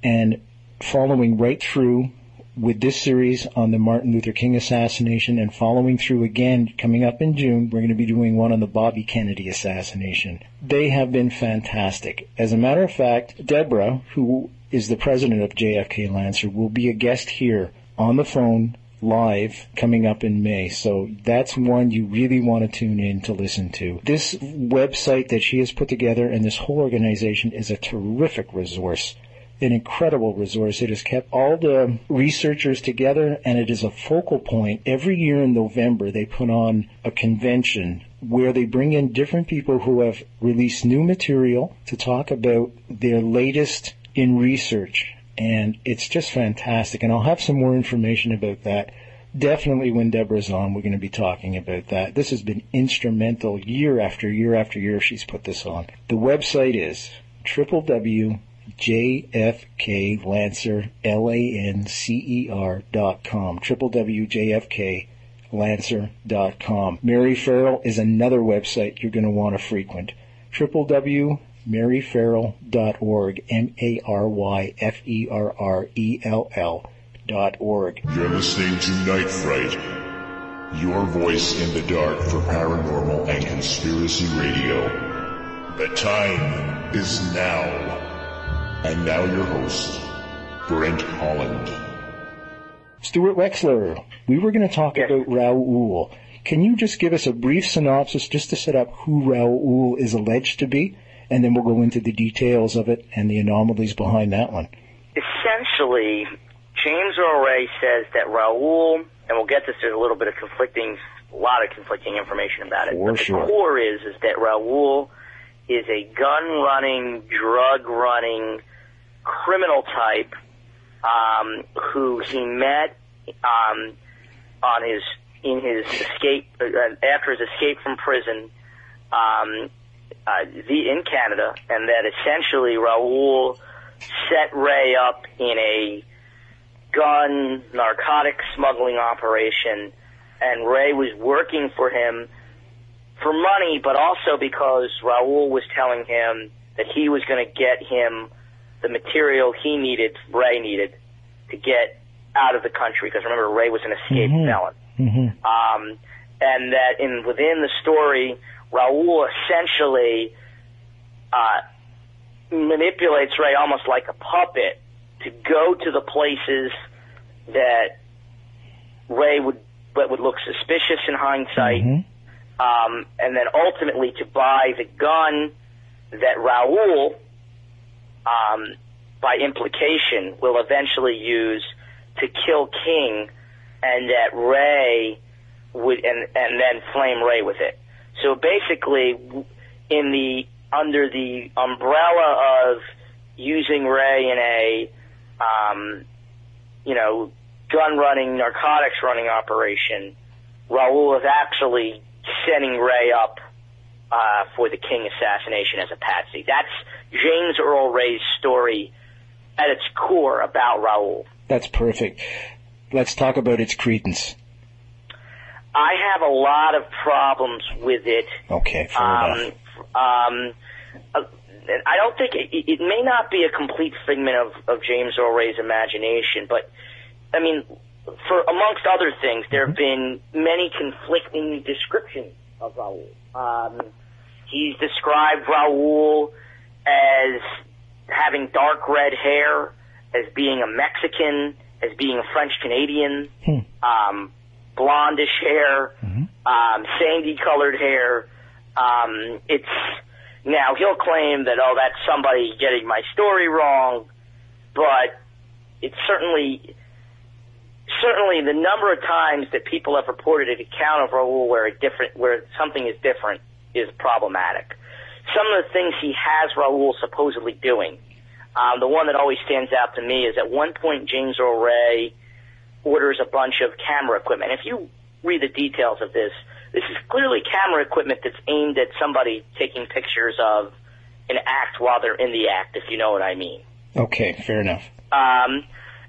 and following right through with this series on the Martin Luther King assassination and following through again coming up in June, we're going to be doing one on the Bobby Kennedy assassination. They have been fantastic. As a matter of fact, Deborah, who is the president of JFK Lancer, will be a guest here on the phone live coming up in May. So that's one you really want to tune in to listen to. This website that she has put together and this whole organization is a terrific resource an incredible resource. It has kept all the researchers together and it is a focal point. Every year in November, they put on a convention where they bring in different people who have released new material to talk about their latest in research. And it's just fantastic. And I'll have some more information about that. Definitely when Deborah's on, we're going to be talking about that. This has been instrumental year after year after year she's put this on. The website is www JFK Lancer, L-A-N-C-E-R dot com, www.jfk Lancer.com. Mary Ferrell is another website you're going to want to frequent. www.maryferrell.org, M-A-R-Y-F-E-R-R-E-L-L dot org. You're listening to Night Fright, your voice in the dark for paranormal and conspiracy radio. The time is now. And now your host, Brent Holland. Stuart Wexler, we were going to talk Yes. about Raoul. Can you just give us a brief synopsis just to set up who Raoul is alleged to be? And then we'll go into the details of it and the anomalies behind that one. essentially, James Earl Ray says that Raoul, and we'll get this, there's a little bit of conflicting, a lot of conflicting information about it. For but sure. the core is, is that Raoul is a gun-running, drug-running criminal type um, who he met um, on his in his escape uh, after his escape from prison um, uh, the, in Canada, and that essentially Raoul set Ray up in a gun narcotic smuggling operation, and Ray was working for him for money, but also because Raoul was telling him that he was going to get him the material he needed, Ray needed, to get out of the country. Because remember, Ray was an escaped Mhm. felon. Mm-hmm. Um, and that in within the story, Raoul essentially uh, manipulates Ray almost like a puppet to go to the places that Ray would that would look suspicious in hindsight, Mm-hmm. um, and then ultimately to buy the gun that Raoul, um, by implication, will eventually use to kill King, and that Ray would and and then flame Ray with it. So basically, in the under the umbrella of using Ray in a um, you know gun running, narcotics running operation, Raoul is actually setting Ray up uh, for the King assassination as a patsy. That's James Earl Ray's story at its core about Raoul. That's perfect. Let's talk about its credence. I have a lot of problems with it. Okay, fair Um, enough. um, uh, I don't think it, it may not be a complete figment of, of James Earl Ray's imagination, but I mean, for amongst other things, there have been many conflicting descriptions of Raoul. Um, he's described Raoul as having dark red hair, as being a Mexican, as being a French Canadian, um, blondish hair, um, sandy colored hair. Um, it's now he'll claim that oh that's somebody getting my story wrong, but it's certainly certainly the number of times that people have reported an account of Raoul where a different where something is different is problematic. Some of the things he has Raoul supposedly doing. Um, the one that always stands out to me is at one point James Earl Ray orders a bunch of camera equipment. If you read the details of this, this is clearly camera equipment that's aimed at somebody taking pictures of an act while they're in the act, if you know what I mean. Okay, fair enough. Um,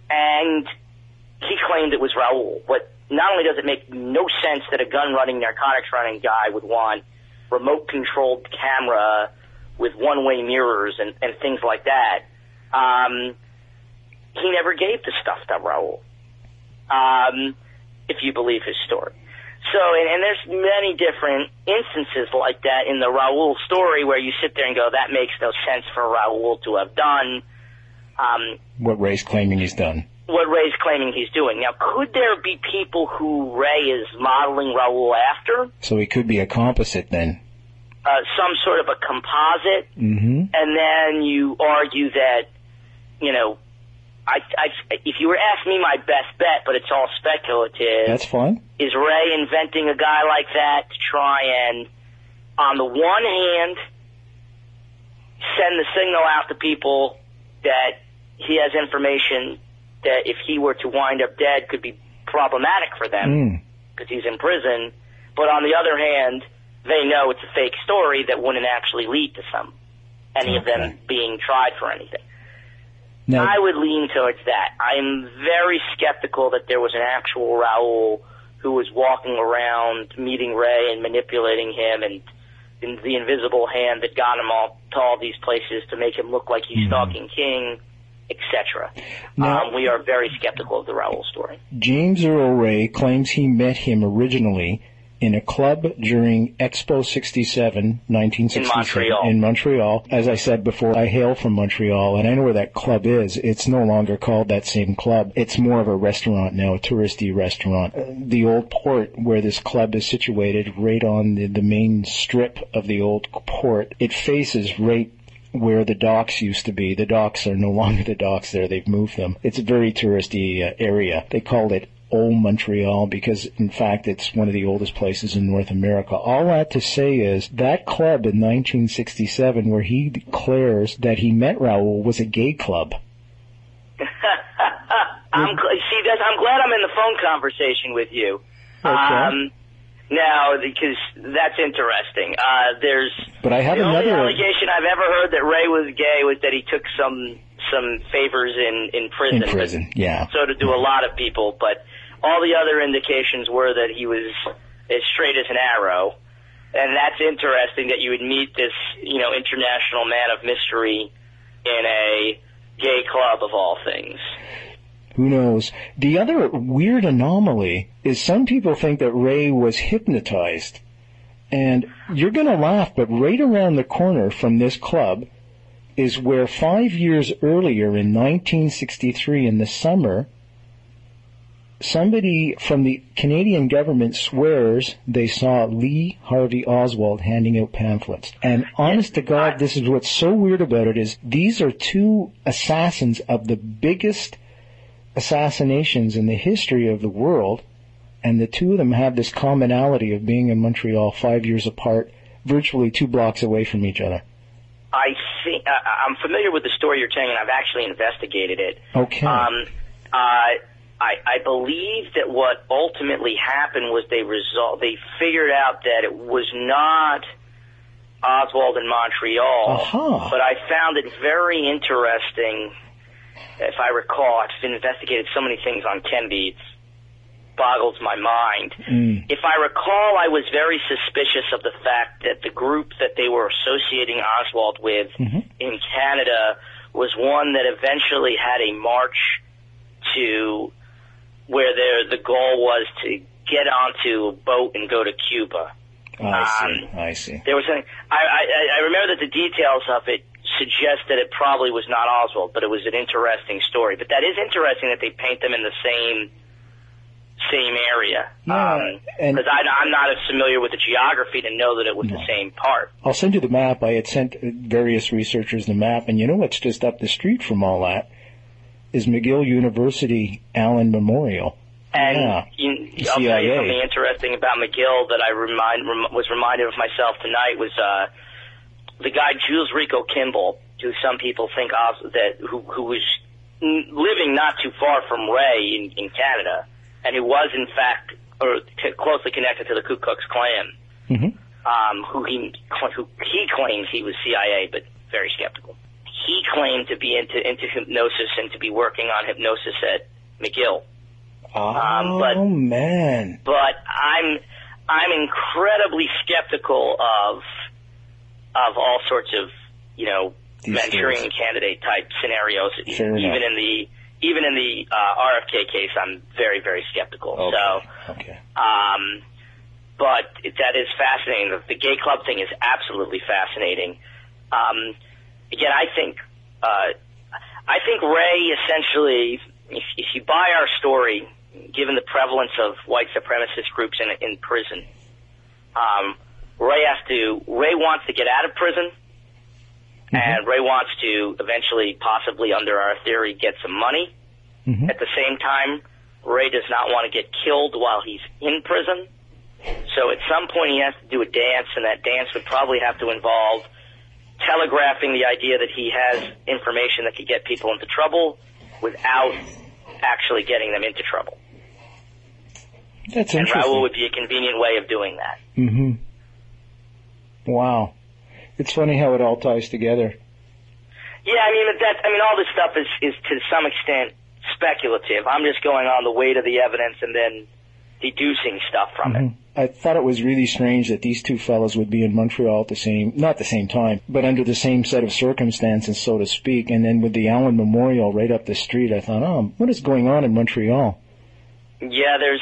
and he claimed it was Raoul. But not only does it make no sense that a gun running, narcotics running guy would want remote controlled camera with one way mirrors and, and things like that, um, he never gave the stuff to Raoul. Um, if you believe his story. So, and, and there's many different instances like that in the Raoul story where you sit there and go, that makes no sense for Raoul to have done. Um, What Ray's claiming he's done. What Ray's claiming he's doing. Now, could there be people who Ray is modeling Raoul after? So he could be a composite then. Uh, some sort of a composite, Mm-hmm. and then you argue that, you know, I, I, if you were to ask me my best bet, but it's all speculative, That's fine. is Ray inventing a guy like that to try and, on the one hand, send the signal out to people that he has information that if he were to wind up dead could be problematic for them Mm. because he's in prison. But on the other hand, they know it's a fake story that wouldn't actually lead to some any of them being tried for anything. Now, I would lean towards that. I'm very skeptical that there was an actual Raoul who was walking around meeting Ray and manipulating him and in the invisible hand that got him all to all these places to make him look like he's stalking King, etc. Now- Um, we are very skeptical of the Raoul story. James Earl Ray claims he met him originally in a club during Expo 67, 1967, Montreal. in Montreal. As I said before, I hail from Montreal and I know where that club is. It's no longer called that same club. It's more of a restaurant now, a touristy restaurant. Uh, The old port where this club is situated, right on the, the main strip of the old port, it faces right where the docks used to be. The docks are no longer the docks there. They've moved them. It's a very touristy uh, area. They called it Old Montreal because in fact it's one of the oldest places in North America. All that to say is that club in 1967 where he declares that he met Raoul was a gay club. I'm gl- see I'm glad I'm in the phone conversation with you. Um, now because that's interesting. Uh, there's But I have the only another. allegation I've ever heard that Ray was gay was that he took some some favors in in prison. in prison. Yeah. So to do a lot of people, but all the other indications were that he was as straight as an arrow. And that's interesting that you would meet this, you know, international man of mystery in a gay club of all things. Who knows? The other weird anomaly is some people think that Ray was hypnotized. And you're going to laugh, but right around the corner from this club is where five years earlier in 1963 in the summer, somebody from the Canadian government swears they saw Lee Harvey Oswald handing out pamphlets. And honest to God, this is what's so weird about it is these are two assassins of the biggest assassinations in the history of the world, and the two of them have this commonality of being in Montreal five years apart, virtually two blocks away from each other. I think uh, I'm familiar with the story you're telling, and I've actually investigated it. Okay. Um, uh, I, I believe that what ultimately happened was they resol- they figured out that it was not Oswald in Montreal, Aha. but I found it very interesting. If I recall, I've investigated so many things on Kennedy, it boggles my mind. Mm. If I recall, I was very suspicious of the fact that the group that they were associating Oswald with Mhm. in Canada was one that eventually had a march to where their the goal was to get onto a boat and go to Cuba. I see. Um, I see. There was something I, I I remember that the details of it suggest that it probably was not Oswald, but it was an interesting story. But that is interesting that they paint them in the same same area. Yeah, because I'm not as familiar with the geography to know that it was the same part. I'll send you the map. I had sent various researchers the map, and you know what's just up the street from all that is McGill University Allen Memorial. And Yeah. you, I'll tell you CIA. something interesting about McGill that I remind rem, was reminded of myself tonight was uh, the guy Jules Ricco Kimble, who some people think of that who who was living not too far from Ray in, in Canada, and who was in fact or c- closely connected to the Ku Klux Klan. hmm Um, who he who he claims he was CIA, but very skeptical. He claimed to be into into hypnosis and to be working on hypnosis at McGill. Oh Um, but- man, but I'm I'm incredibly skeptical of of all sorts of you know These Manchurian things. candidate type scenarios. Fair even in the even in the uh, RFK case, I'm very very skeptical. Okay. So, okay. um, but that is fascinating. The, the gay club thing is absolutely fascinating. Um, again, I think uh, I think Ray essentially, if, if you buy our story, given the prevalence of white supremacist groups in in prison, um, Ray has to Ray wants to get out of prison, and Ray wants to eventually, possibly under our theory, get some money. Mhm. At the same time, Ray does not want to get killed while he's in prison. So at some point he has to do a dance, and that dance would probably have to involve telegraphing the idea that he has information that could get people into trouble without actually getting them into trouble. That's And interesting. Raoul would be a convenient way of doing that. hmm Wow, it's funny how it all ties together. Yeah, I mean that. I mean all this stuff is is to some extent speculative. I'm just going on the weight of the evidence and then deducing stuff from it. Mhm. I thought it was really strange that these two fellows would be in Montreal at the same, not the same time, but under the same set of circumstances, so to speak. And then with the Allen Memorial right up the street, I thought, oh, what is going on in Montreal? Yeah, there's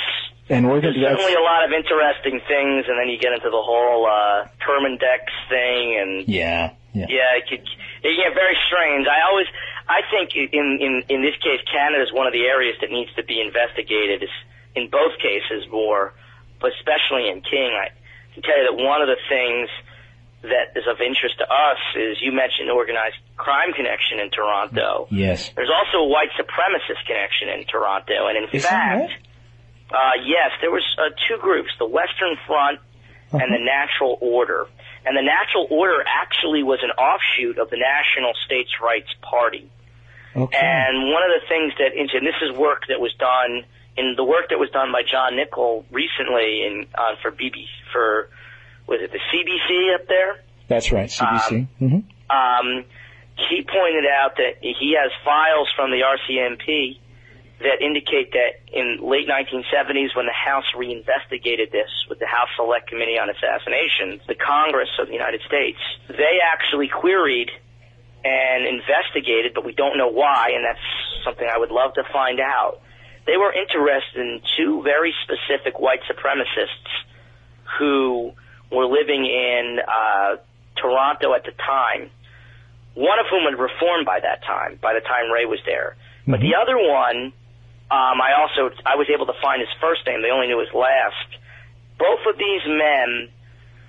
And Oregon, there's certainly a lot of interesting things, and then you get into the whole uh, Permindex thing, and yeah, yeah, yeah, it could it get very strange. I always I think in in in this case, Canada is one of the areas that needs to be investigated. Is in both cases more, but especially in King. I can tell you that one of the things that is of interest to us is you mentioned organized crime connection in Toronto. yes. There's also a white supremacist connection in Toronto, and in Is that fact, right? Uh, yes, there was uh, two groups: the Western Front and Uh-huh. the Natural Order. And the Natural Order actually was an offshoot of the National States Rights Party. Okay. And one of the things that, and this is work that was done in the work that was done by John Nicol recently in uh, for BBC for was it the CBC up there? That's right, CBC. hmm Um, he pointed out that he has files from the RCMP that indicate that in late 1970s, when the House reinvestigated this with the House Select Committee on Assassinations, the Congress of the United States, they actually queried and investigated, but we don't know why, and that's something I would love to find out. They were interested in two very specific white supremacists who were living in uh, Toronto at the time. One of whom had reformed by that time, by the time Ray was there. But the other one, um, I also I was able to find his first name. They only knew his last. Both of these men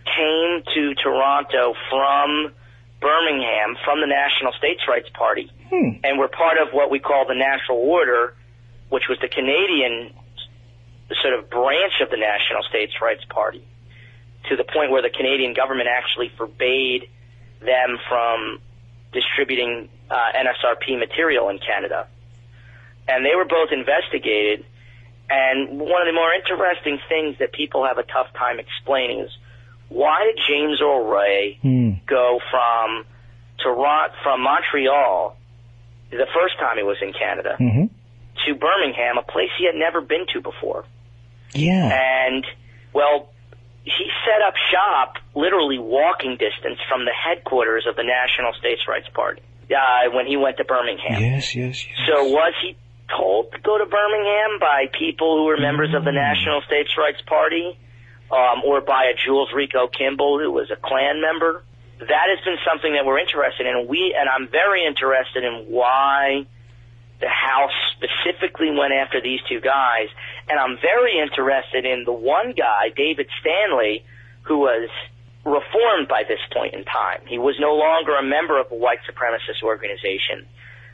came to Toronto from Birmingham, from the National States Rights Party, and were part of what we call the Natural Order, which was the Canadian sort of branch of the National States Rights Party, to the point where the Canadian government actually forbade them from distributing uh, NSRP material in Canada. And they were both investigated. And one of the more interesting things that people have a tough time explaining is why did James Earl Ray Hmm. go from Toronto, from Montreal, the first time he was in Canada, hmm to Birmingham, a place he had never been to before? Yeah. And, well, he set up shop literally walking distance from the headquarters of the National States Rights Party uh, when he went to Birmingham. Yes, yes, yes. So was he told to go to Birmingham by people who were members of the National States Rights Party, um, or by a Jules Ricco Kimble who was a Klan member? That has been something that we're interested in. We and I'm very interested in why the House specifically went after these two guys, and I'm very interested in the one guy, David Stanley, who was reformed by this point in time. He was no longer a member of a white supremacist organization.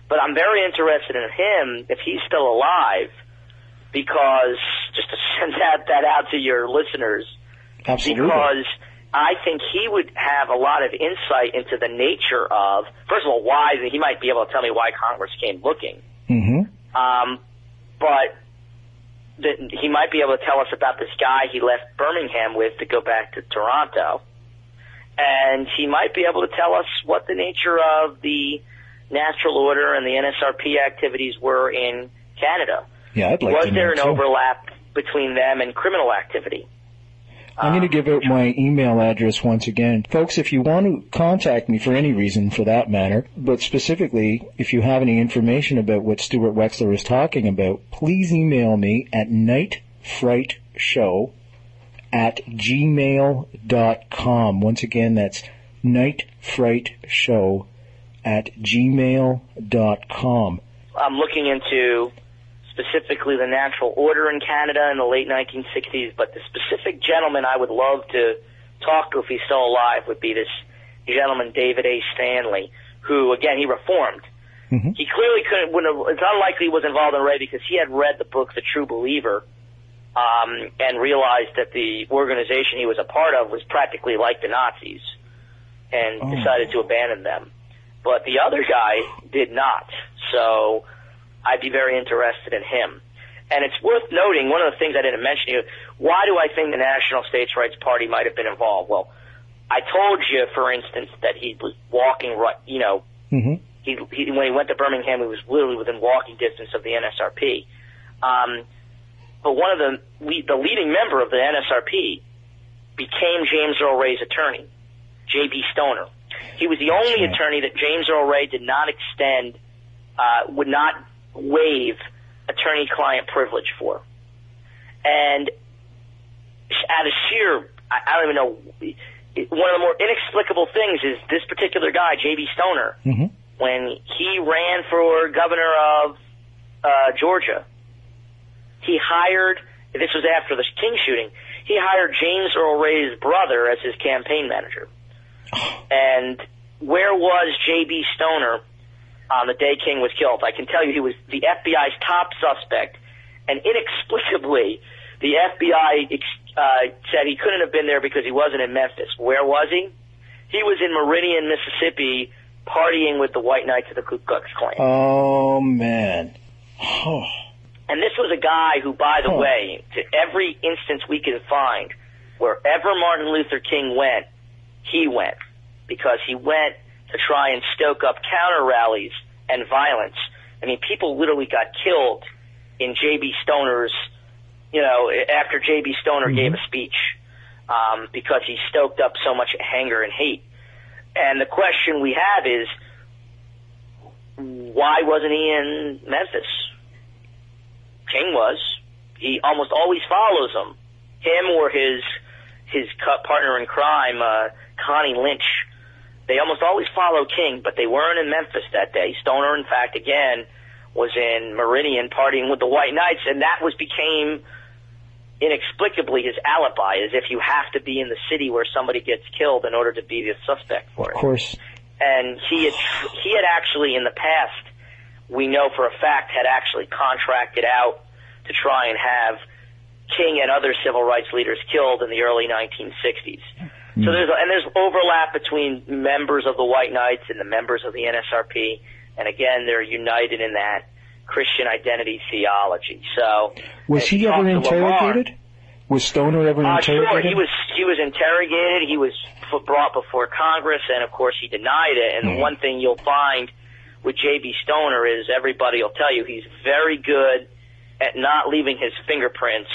But I'm very interested in him if he's still alive, because just to send that, that out to your listeners, Absolutely. because I think he would have a lot of insight into the nature of, first of all, why he might be able to tell me why Congress came looking. hmm Um, but that he might be able to tell us about this guy he left Birmingham with to go back to Toronto. And he might be able to tell us what the nature of the natural order and the NSRP activities were in Canada. Yeah, I'd like was to there an too. overlap between them and criminal activity? I'm going to um, give out my email address once again. Folks, if you want to contact me for any reason for that matter, but specifically if you have any information about what Stuart Wexler is talking about, please email me at nightfrightshow at gmail.com. Once again, that's nightfrightshow at gmail.com. I'm looking into specifically the natural order in Canada in the late 1960s, but the specific gentleman I would love to talk to if he's still alive would be this gentleman, David A. Stanley, who, again, he reformed. Mhm. He clearly couldn't, wouldn't have, it's unlikely he was involved in Ray because he had read the book The True Believer um, and realized that the organization he was a part of was practically like the Nazis and Oh. decided to abandon them. But the other guy did not. So I'd be very interested in him. And it's worth noting, one of the things I didn't mention here, why do I think the National States Rights Party might have been involved? Well, I told you, for instance, that he was walking right, you know, hmm he, he when he went to Birmingham, he was literally within walking distance of the NSRP. Um, but one of the le- the leading member of the NSRP became James Earl Ray's attorney, J.B. Stoner. He was the only right. attorney that James Earl Ray did not extend, uh, would not waive attorney-client privilege for. And out of sheer, I, I don't even know, one of the more inexplicable things is this particular guy, J.B. Stoner, hmm when he ran for governor of uh, Georgia, he hired. This was after the King shooting. He hired James Earl Ray's brother as his campaign manager. And where was J.B. Stoner on the day King was killed? I can tell you he was the FBI's top suspect, and inexplicably, the FBI uh, said he couldn't have been there because he wasn't in Memphis. Where was he? He was in Meridian, Mississippi, partying with the White Knights of the Ku Klux Klan. Oh man. Oh. And this was a guy who, by the Huh. way, to every instance we can find, wherever Martin Luther King went, he went. Because he went to try and stoke up counter rallies and violence. I mean, people literally got killed in J.B. Stoner's, you know, after J.B. Stoner gave a speech, um, because he stoked up so much anger and hate. And the question we have is, why wasn't he in Memphis? King was. He almost always follows him. Him or his his partner in crime, uh, Connie Lynch. They almost always follow King, but they weren't in Memphis that day. Stoner, in fact, again, was in Meridian partying with the White Knights, and that was became inexplicably his alibi, as if you have to be in the city where somebody gets killed in order to be the suspect for Of it Of course. and he had he had actually in the past we know for a fact had actually contracted out to try and have King and other civil rights leaders killed in the early 1960s. So there's and there's overlap between members of the White Knights and the members of the NSRP, and again they're united in that Christian identity theology. So Was he ever to Lamar- interrogated? Was Stoner ever uh, sure, interrogated? he was he was interrogated. He was brought before Congress, and of course he denied it. And the Mhm. one thing you'll find with J.B. Stoner is everybody will tell you he's very good at not leaving his fingerprints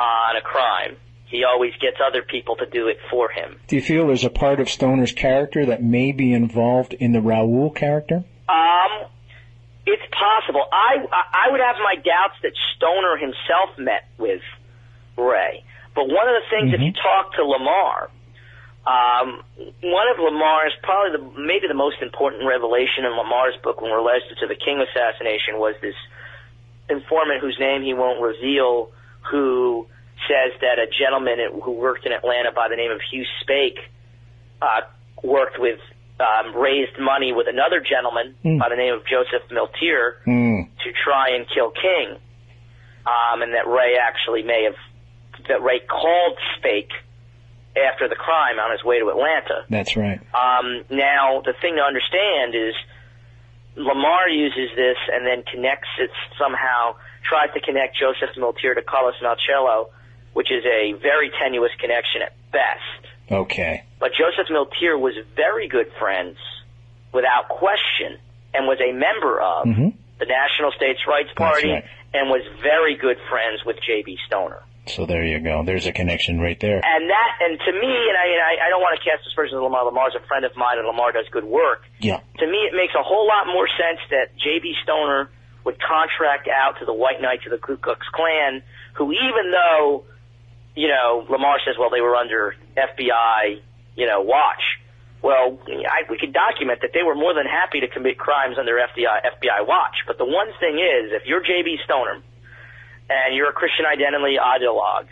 on a crime. He always gets other people to do it for him. Do you feel there's a part of Stoner's character that may be involved in the Raoul character? Um, it's possible. I I would have my doubts that Stoner himself met with Ray. But one of the things, if you talk to Lamar, um, one of Lamar's probably the maybe the most important revelation in Lamar's book when related to the King assassination was this informant whose name he won't reveal, who says that a gentleman who worked in Atlanta by the name of Hugh Spake uh, worked with um, raised money with another gentleman Hmm. by the name of Joseph Milteer Hmm. to try and kill King, um, and that Ray actually may have that Ray called Spake after the crime on his way to Atlanta. That's right. Um, now, the thing to understand is Lamar uses this and then connects it somehow, tries to connect Joseph Milteer to Carlos Marcello, which is a very tenuous connection at best. Okay. But Joseph Milteer was very good friends, without question, and was a member of Mhm. the National States Rights Party right. and was very good friends with J.B. Stoner. So there you go. There's a connection right there. And that, and to me, and I, and I, I don't want to cast aspersions on Lamar. Lamar's a friend of mine, and Lamar does good work. Yeah. To me, it makes a whole lot more sense that J.B. Stoner would contract out to the White Knights of the Ku Klux Klan, who even though, you know, Lamar says, well, they were under FBI, you know, watch. Well, I, we could document that they were more than happy to commit crimes under FBI, FBI watch. But the one thing is, if you're J.B. Stoner and you're a Christian identity ideologue,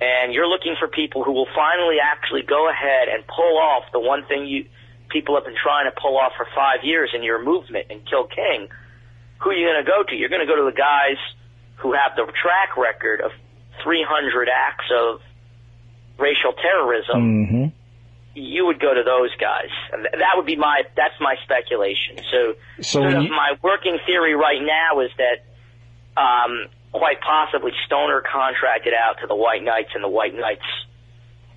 and you're looking for people who will finally actually go ahead and pull off the one thing you people have been trying to pull off for five years in your movement and kill King, who are you going to go to? You're going to go to the guys who have the track record of 300 acts of racial terrorism. Mm-hmm. You would go to those guys, that would be my that's my speculation. So, So sort of you- my working theory right now is that um, quite possibly Stoner contracted out to the White Knights, and the White Knights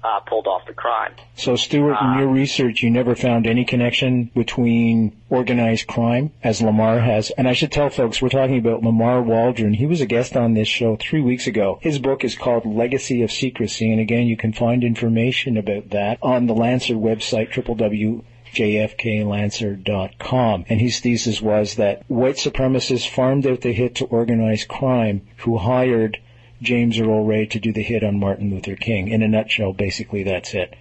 uh, pulled off the crime. So Stuart, in your research, you never found any connection between organized crime, as Lamar has. And I should tell folks, we're talking about Lamar Waldron. He was a guest on this show three weeks ago. His book is called Legacy of Secrecy, and again, you can find information about that on the Lancer website, www. jfklancer.com. And his thesis was that white supremacists farmed out the hit to organized crime who hired James Earl Ray to do the hit on Martin Luther King. In a nutshell, basically that's it.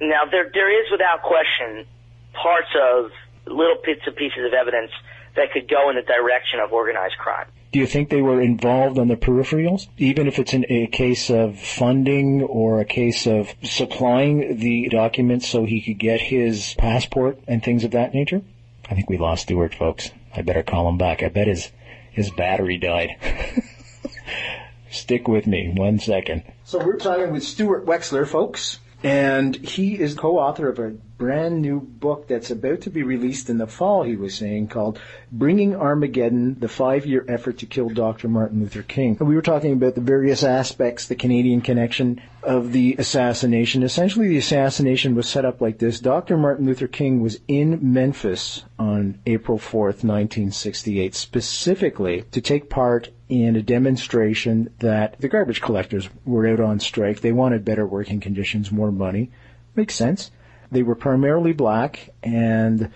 Now, there there is without question parts of little bits and pieces of evidence that could go in the direction of organized crime. Do you think they were involved on the peripherals, even if it's in a case of funding or a case of supplying the documents so he could get his passport and things of that nature? I think we lost Stuart, folks. I better call him back. I bet his his battery died. Stick with me one second. So we're talking with Stuart Wexler, folks, and he is co-author of a brand new book that's about to be released in the fall, he was saying, called Bringing Armageddon, the five-year effort to kill Dr. Martin Luther King. And we were talking about the various aspects, the Canadian connection of the assassination. Essentially, the assassination was set up like this. Dr. Martin Luther King was in Memphis on April 4th, 1968, specifically to take part in a demonstration that the garbage collectors were out on strike. They wanted better working conditions, more money. Makes sense. They were primarily black, and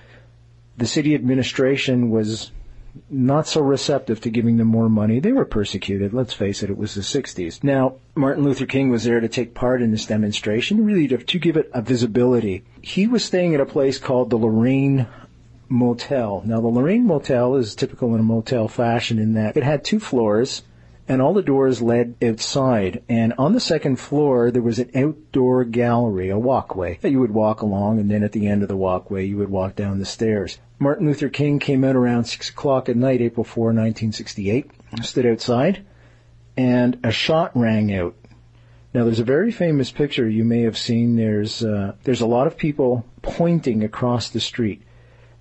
the city administration was not so receptive to giving them more money. They were persecuted. Let's face it, it was the 60s. Now, Martin Luther King was there to take part in this demonstration, really to, to give it a visibility. He was staying at a place called the Lorraine Motel. Now, the Lorraine Motel is typical in a motel fashion in that it had two floors and all the doors led outside. And on the second floor, there was an outdoor gallery, a walkway that you would walk along, and then at the end of the walkway, you would walk down the stairs. Martin Luther King came out around 6 o'clock at night, April 4, 1968, stood outside, and a shot rang out. Now, there's a very famous picture you may have seen. There's, uh, there's a lot of people pointing across the street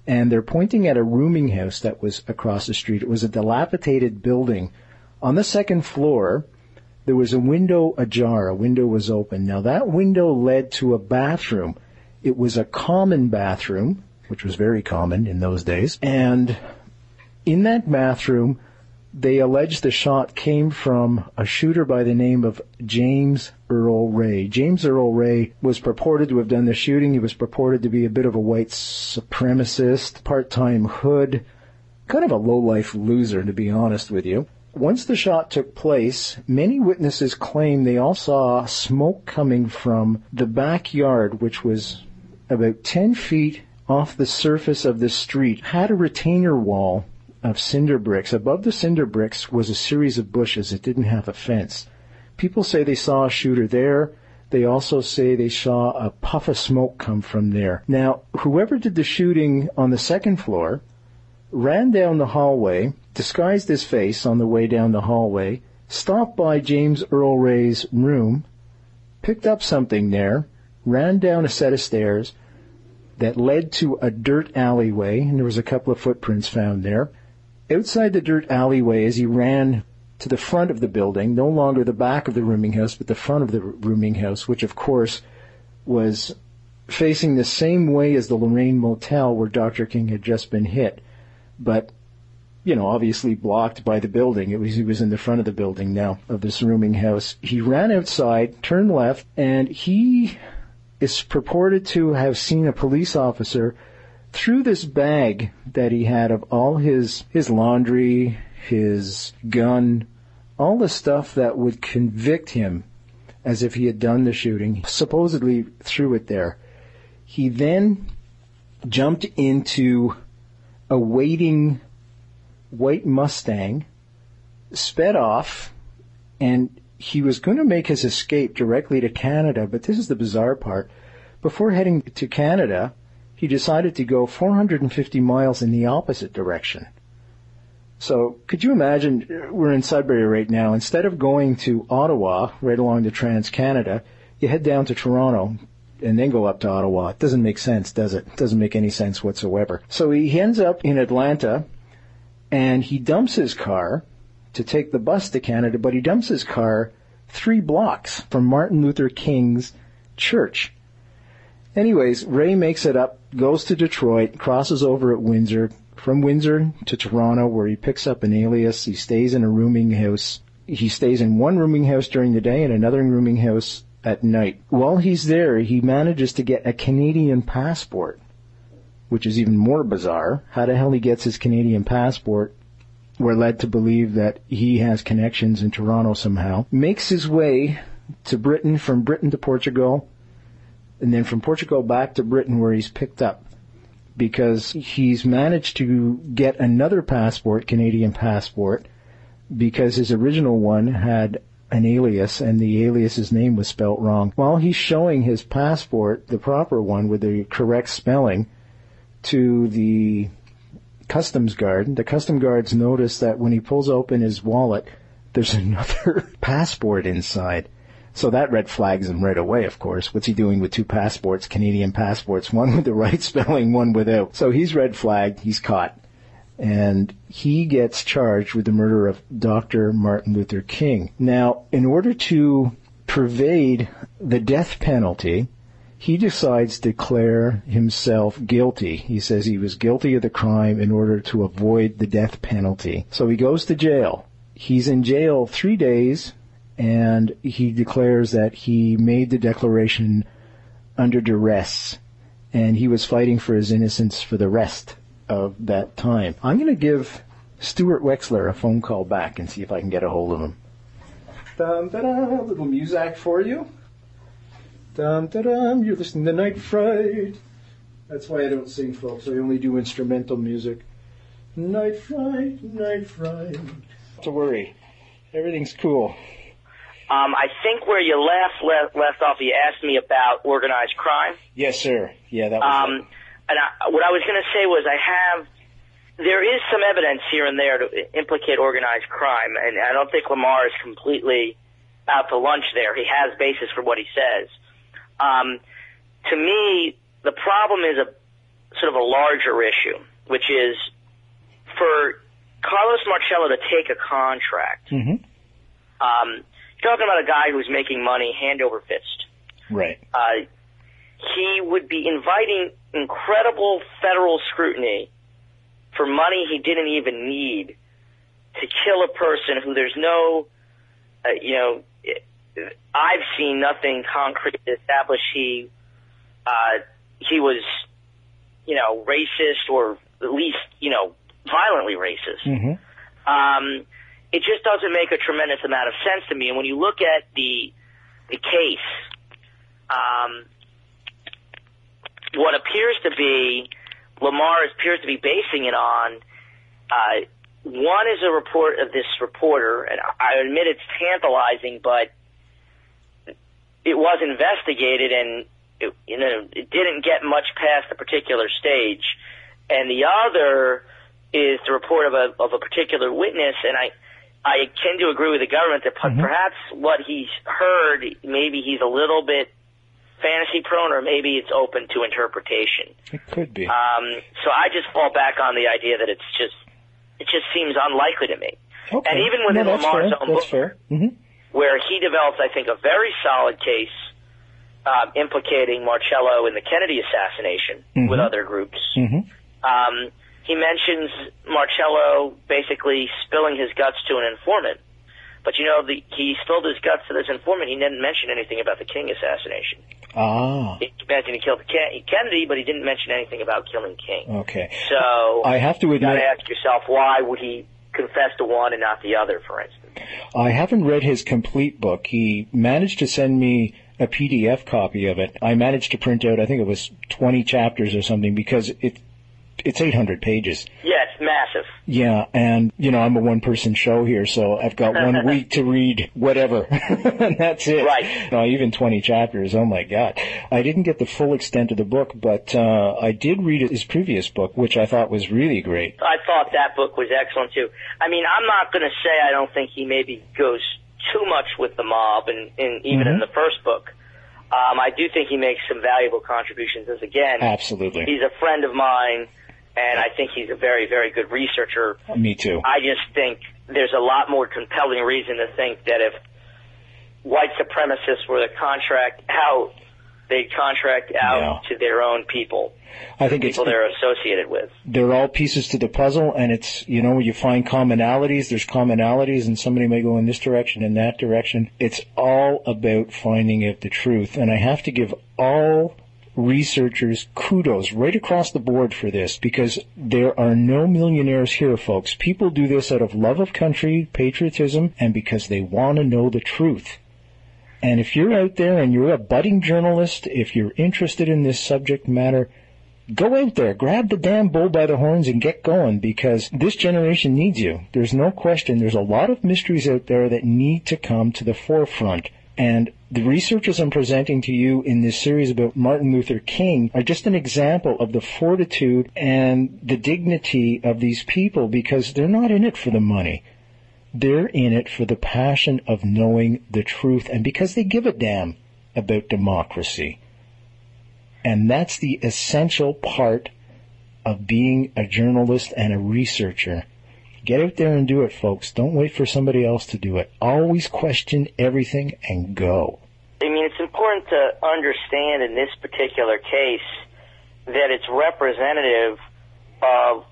and they're pointing at a rooming house that was across the street. It was a dilapidated building on the second floor, there was a window ajar. A window was open. Now that window led to a bathroom. It was a common bathroom, which was very common in those days. And in that bathroom, they alleged the shot came from a shooter by the name of James Earl Ray. James Earl Ray was purported to have done the shooting. He was purported to be a bit of a white supremacist, part-time hood, kind of a low-life loser, to be honest with you. Once the shot took place, many witnesses claim they all saw smoke coming from the backyard, which was about 10 feet off the surface of the street, had a retainer wall of cinder bricks. Above the cinder bricks was a series of bushes. It didn't have a fence. People say they saw a shooter there. They also say they saw a puff of smoke come from there. Now, whoever did the shooting on the second floor ran down the hallway disguised his face on the way down the hallway, stopped by James Earl Ray's room, picked up something there, ran down a set of stairs that led to a dirt alleyway, and there was a couple of footprints found there. Outside the dirt alleyway, as he ran to the front of the building, no longer the back of the rooming house, but the front of the rooming house, which of course was facing the same way as the Lorraine Motel where Dr. King had just been hit. But you know, obviously blocked by the building. It was, he was in the front of the building now of this rooming house. He ran outside, turned left, and he is purported to have seen a police officer through this bag that he had of all his, his laundry, his gun, all the stuff that would convict him as if he had done the shooting, supposedly threw it there. He then jumped into a waiting white Mustang, sped off, and he was going to make his escape directly to Canada, but this is the bizarre part. Before heading to Canada, he decided to go 450 miles in the opposite direction. So could you imagine, we're in Sudbury right now, instead of going to Ottawa, right along the Trans-Canada, you head down to Toronto and then go up to Ottawa. It doesn't make sense, does it? It doesn't make any sense whatsoever. So he ends up in Atlanta, and he dumps his car to take the bus to Canada, but he dumps his car three blocks from Martin Luther King's church. Anyways, Ray makes it up, goes to Detroit, crosses over at Windsor, from Windsor to Toronto, where he picks up an alias. He stays in a rooming house. He stays in one rooming house during the day and another rooming house at night. While he's there, he manages to get a Canadian passport which is even more bizarre. How the hell he gets his Canadian passport? We're led to believe that he has connections in Toronto somehow. Makes his way to Britain, from Britain to Portugal, and then from Portugal back to Britain where he's picked up because he's managed to get another passport, Canadian passport, because his original one had an alias and the alias's name was spelt wrong. While he's showing his passport, the proper one with the correct spelling, to the customs guard. The customs guards notice that when he pulls open his wallet, there's another passport inside. So that red flags him right away, of course. What's he doing with two passports, Canadian passports, one with the right spelling, one without? So he's red flagged, he's caught. And he gets charged with the murder of Dr. Martin Luther King. Now, in order to pervade the death penalty, he decides to declare himself guilty. He says he was guilty of the crime in order to avoid the death penalty. So he goes to jail. He's in jail three days and he declares that he made the declaration under duress and he was fighting for his innocence for the rest of that time. I'm going to give Stuart Wexler a phone call back and see if I can get a hold of him. Da da, little music for you. Dum da dum, you're listening to Night Fright. That's why I don't sing, folks. I only do instrumental music. Night Fright, Night Fright. Don't to worry, everything's cool. Um, I think where you last left, left off, you asked me about organized crime. Yes, sir. Yeah, that was Um, and I, what I was going to say was I have, there is some evidence here and there to implicate organized crime, and I don't think Lamar is completely out to lunch there. He has basis for what he says. Um, to me, the problem is a sort of a larger issue, which is for Carlos Marcello to take a contract. Mhm. Um, you're talking about a guy who's making money hand over fist Right. uh, he would be inviting incredible federal scrutiny for money he didn't even need to kill a person who there's no, uh, you know, I've seen nothing concrete to establish he, uh, he was, you know, racist or at least, you know, violently racist Mhm. um, it just doesn't make a tremendous amount of sense to me. And when you look at the the case, um, what appears to be Lamar appears to be basing it on. Uh, one is a report of this reporter, and I admit it's tantalizing, but it was investigated and it, you know it didn't get much past the particular stage. And the other is the report of a of a particular witness, and I I tend to agree with the government that per- perhaps what he's heard, maybe he's a little bit fantasy prone, or maybe it's open to interpretation. It could be. Um, so I just fall back on the idea that it's just it just seems unlikely to me. okay. And even within no, Lamar's fair. own That's book, fair. hmm where he develops, I think, a very solid case um, implicating Marcello in the Kennedy assassination Mhm. with other groups. hmm Um, he mentions Marcello basically spilling his guts to an informant. But you know, the, he spilled his guts to this informant. He didn't mention anything about the King assassination. Ah. He mentioned he killed Ken- Kennedy, but he didn't mention anything about killing King. Okay. So I have to you got admit, to ask yourself, why would he confess to one and not the other, for instance? I haven't read his complete book. He managed to send me a PDF copy of it. I managed to print out, I think it was 20 chapters or something because it, it's 800 pages. Yeah, it's massive. Yeah, and you know, I'm a one person show here, so I've got one week to read whatever. and that's it. Right. No, even 20 chapters. Oh my god. I didn't get the full extent of the book, but uh I did read his previous book, which I thought was really great. I thought that book was excellent too. I mean, I'm not going to say I don't think he maybe goes too much with the mob, and, and even in Mhm. the first book, um, I do think he makes some valuable contributions. As again, Absolutely. he's a friend of mine, and I think he's a very, very good researcher. Me too. I just think there's a lot more compelling reason to think that if white supremacists were to contract out, they'd contract out to their own people, I think it's people they're associated with. they're all pieces to the puzzle and it's you know you find commonalities there's commonalities and somebody may go in this direction and that direction it's all about finding out the truth and i have to give all researchers kudos right across the board for this because there are no millionaires here folks people do this out of love of country patriotism and because they want to know the truth and if you're out there and you're a budding journalist if you're interested in this subject matter go out there, grab the damn bull by the horns and get going because this generation needs you. There's no question. There's a lot of mysteries out there that need to come to the forefront. And the researchers I'm presenting to you in this series about Martin Luther King are just an example of the fortitude and the dignity of these people because they're not in it for the money. They're in it for the passion of knowing the truth and because they give a damn about democracy. And that's the essential part of being a journalist and a researcher. Get out there and do it, folks. Don't wait for somebody else to do it. Always question everything and go. I mean, it's important to understand in this particular case that it's representative of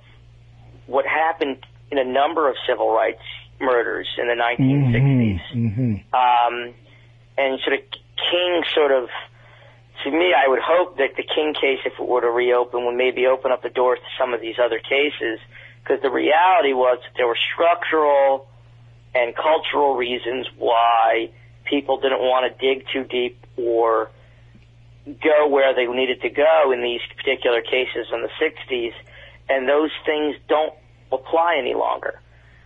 what happened in a number of civil rights murders in the 1960s. Mm-hmm. Um, and sort of King sort of, to me, I would hope that the King case, if it were to reopen, would maybe open up the doors to some of these other cases. Because the reality was that there were structural and cultural reasons why people didn't want to dig too deep or go where they needed to go in these particular cases in the 60s. And those things don't apply any longer.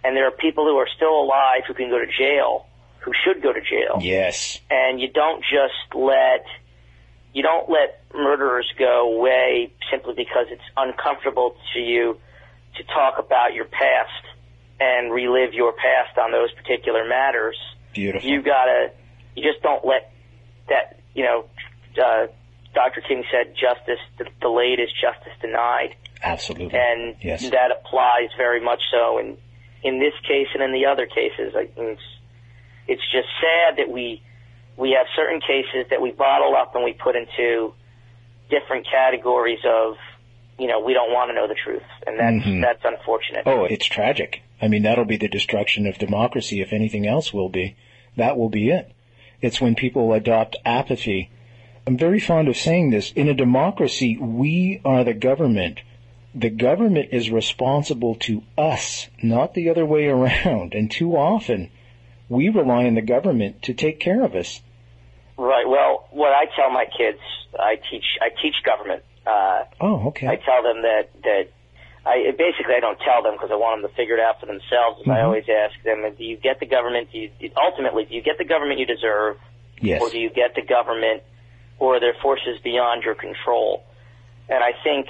And there are people who are still alive who can go to jail, who should go to jail. Yes. And you don't just let, you don't let murderers go away simply because it's uncomfortable to you to talk about your past and relive your past on those particular matters. Beautiful. You gotta, you just don't let that, you know, uh, Dr. King said justice de- delayed is justice denied. Absolutely. And yes. that applies very much so in, in this case and in the other cases. I it's, it's just sad that we, we have certain cases that we bottle up and we put into different categories of, you know, we don't want to know the truth. And that's, Mhm. that's unfortunate. Oh, it's tragic. I mean, that'll be the destruction of democracy if anything else will be. That will be it. It's when people adopt apathy. I'm very fond of saying this. In a democracy, we are the government. The government is responsible to us, not the other way around. And too often, we rely on the government to take care of us. Right. Well, what I tell my kids, I teach, I teach government. Uh, Oh, okay. I tell them that that I basically I don't tell them because I want them to figure it out for themselves. As I always ask them, do you get the government? Do you ultimately do you get the government you deserve, Yes. or do you get the government, or are there forces beyond your control? And I think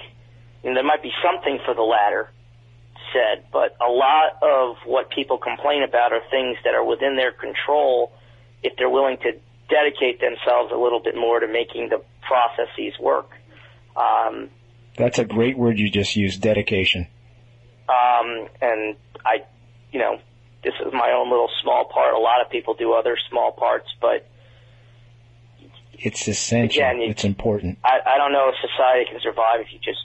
you know, there might be something for the latter said, but a lot of what people complain about are things that are within their control if they're willing to dedicate themselves a little bit more to making the processes work. Um, That's a great word you just used, dedication. um, and I, you know, this is my own little small part. A lot of people do other small parts, but It's essential. Again, you- it's important. I, I don't know if society can survive if you just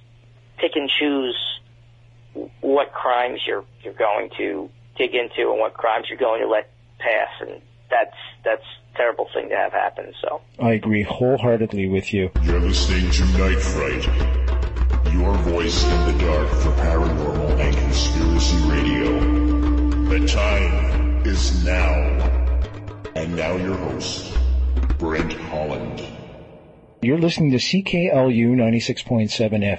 pick and choose what crimes you're you're going to dig into and what crimes you're going to let pass, and that's that's a terrible thing to have happen. So. I agree wholeheartedly with you. You're listening to Night Fright, your voice in the dark for paranormal and conspiracy radio. The time is now. And now your host, Brent Holland. You're listening to CKLU 96.7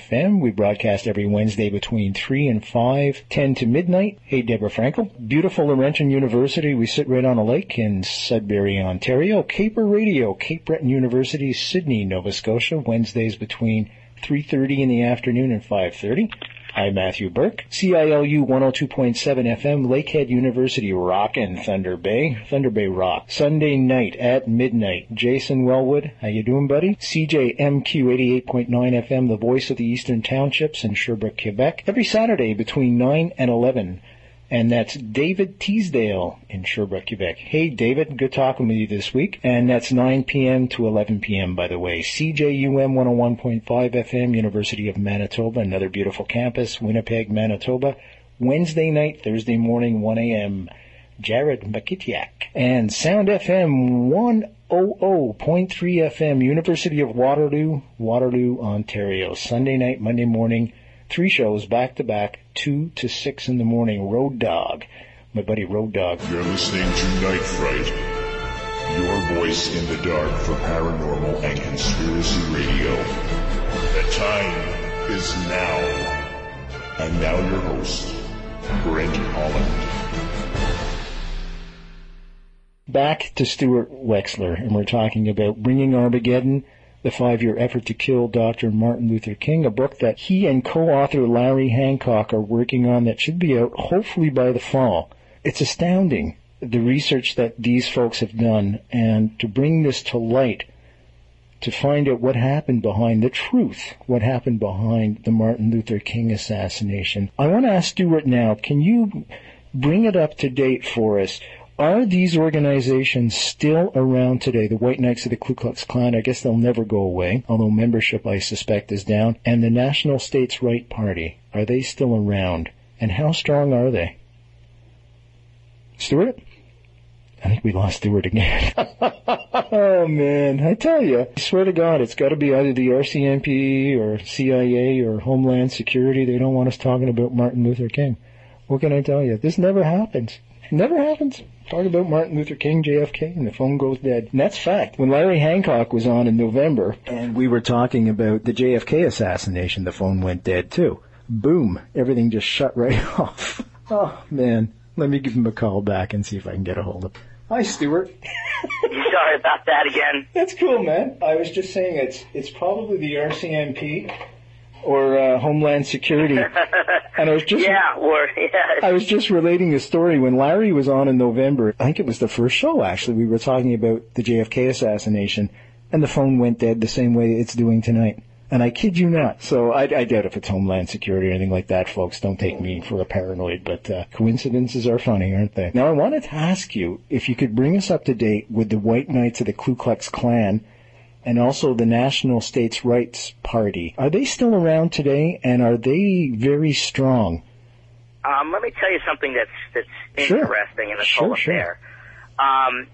FM. We broadcast every Wednesday between 3 and 5, 10 to midnight. Hey, Deborah Frankel. Beautiful Laurentian University. We sit right on a lake in Sudbury, Ontario. Caper Radio, Cape Breton University, Sydney, Nova Scotia. Wednesdays between 3.30 in the afternoon and 5.30. I'm Matthew Burke. CILU 102.7 FM, Lakehead University, Rock and Thunder Bay. Thunder Bay Rock. Sunday night at midnight. Jason Wellwood, how you doing, buddy? CJMQ 88.9 FM, the voice of the Eastern Townships in Sherbrooke, Quebec. Every Saturday between 9 and 11. And that's David Teasdale in Sherbrooke, Quebec. Hey, David, good talking with you this week. And that's 9 p.m. to 11 p.m., by the way. CJUM 101.5 FM, University of Manitoba, another beautiful campus, Winnipeg, Manitoba. Wednesday night, Thursday morning, 1 a.m. Jared Makitiak. And Sound FM 100.3 FM, University of Waterloo, Waterloo, Ontario. Sunday night, Monday morning, three shows back to back, 2 to 6 in the morning. Road Dog. My buddy Road Dog. You're listening to Night Fright, your voice in the dark for paranormal and conspiracy radio. The time is now. And now your host, Brent Holland. Back to Stuart Wexler, and we're talking about Bringing Armageddon, the five-year effort to kill Dr. Martin Luther King, a book that he and co-author Larry Hancock are working on that should be out hopefully by the fall. It's astounding the research that these folks have done and to bring this to light to find out what happened behind the truth, what happened behind the Martin Luther King assassination. I want to ask Stuart now, can you bring it up to date for us? Are these organizations still around today? The White Knights of the Ku Klux Klan, I guess they'll never go away, although membership, I suspect, is down. And the National States Right Party, are they still around? And how strong are they? Stuart? I think we lost Stuart again. oh man, I tell you, I swear to God, it's got to be either the RCMP or CIA or Homeland Security. They don't want us talking about Martin Luther King. What can I tell you? This never happens. It never happens. Talk about Martin Luther King, JFK, and the phone goes dead. And that's fact. When Larry Hancock was on in November, and we were talking about the JFK assassination, the phone went dead too. Boom. Everything just shut right off. Oh man. Let me give him a call back and see if I can get a hold of him. Hi, Stuart. Sorry about that again. That's cool, man. I was just saying it's it's probably the RCMP or uh, Homeland Security, and I was just Yeah, or yeah. I was just relating a story when Larry was on in November. I think it was the first show actually. We were talking about the JFK assassination, and the phone went dead the same way it's doing tonight. And I kid you not. So I, I doubt if it's Homeland Security or anything like that, folks. Don't take me for a paranoid, but uh, coincidences are funny, aren't they? Now I wanted to ask you if you could bring us up to date with the White Knights of the Ku Klux Klan and also the National States Rights Party. Are they still around today, and are they very strong? Um, let me tell you something that's that's Sure. interesting in this Sure, whole sure. Um,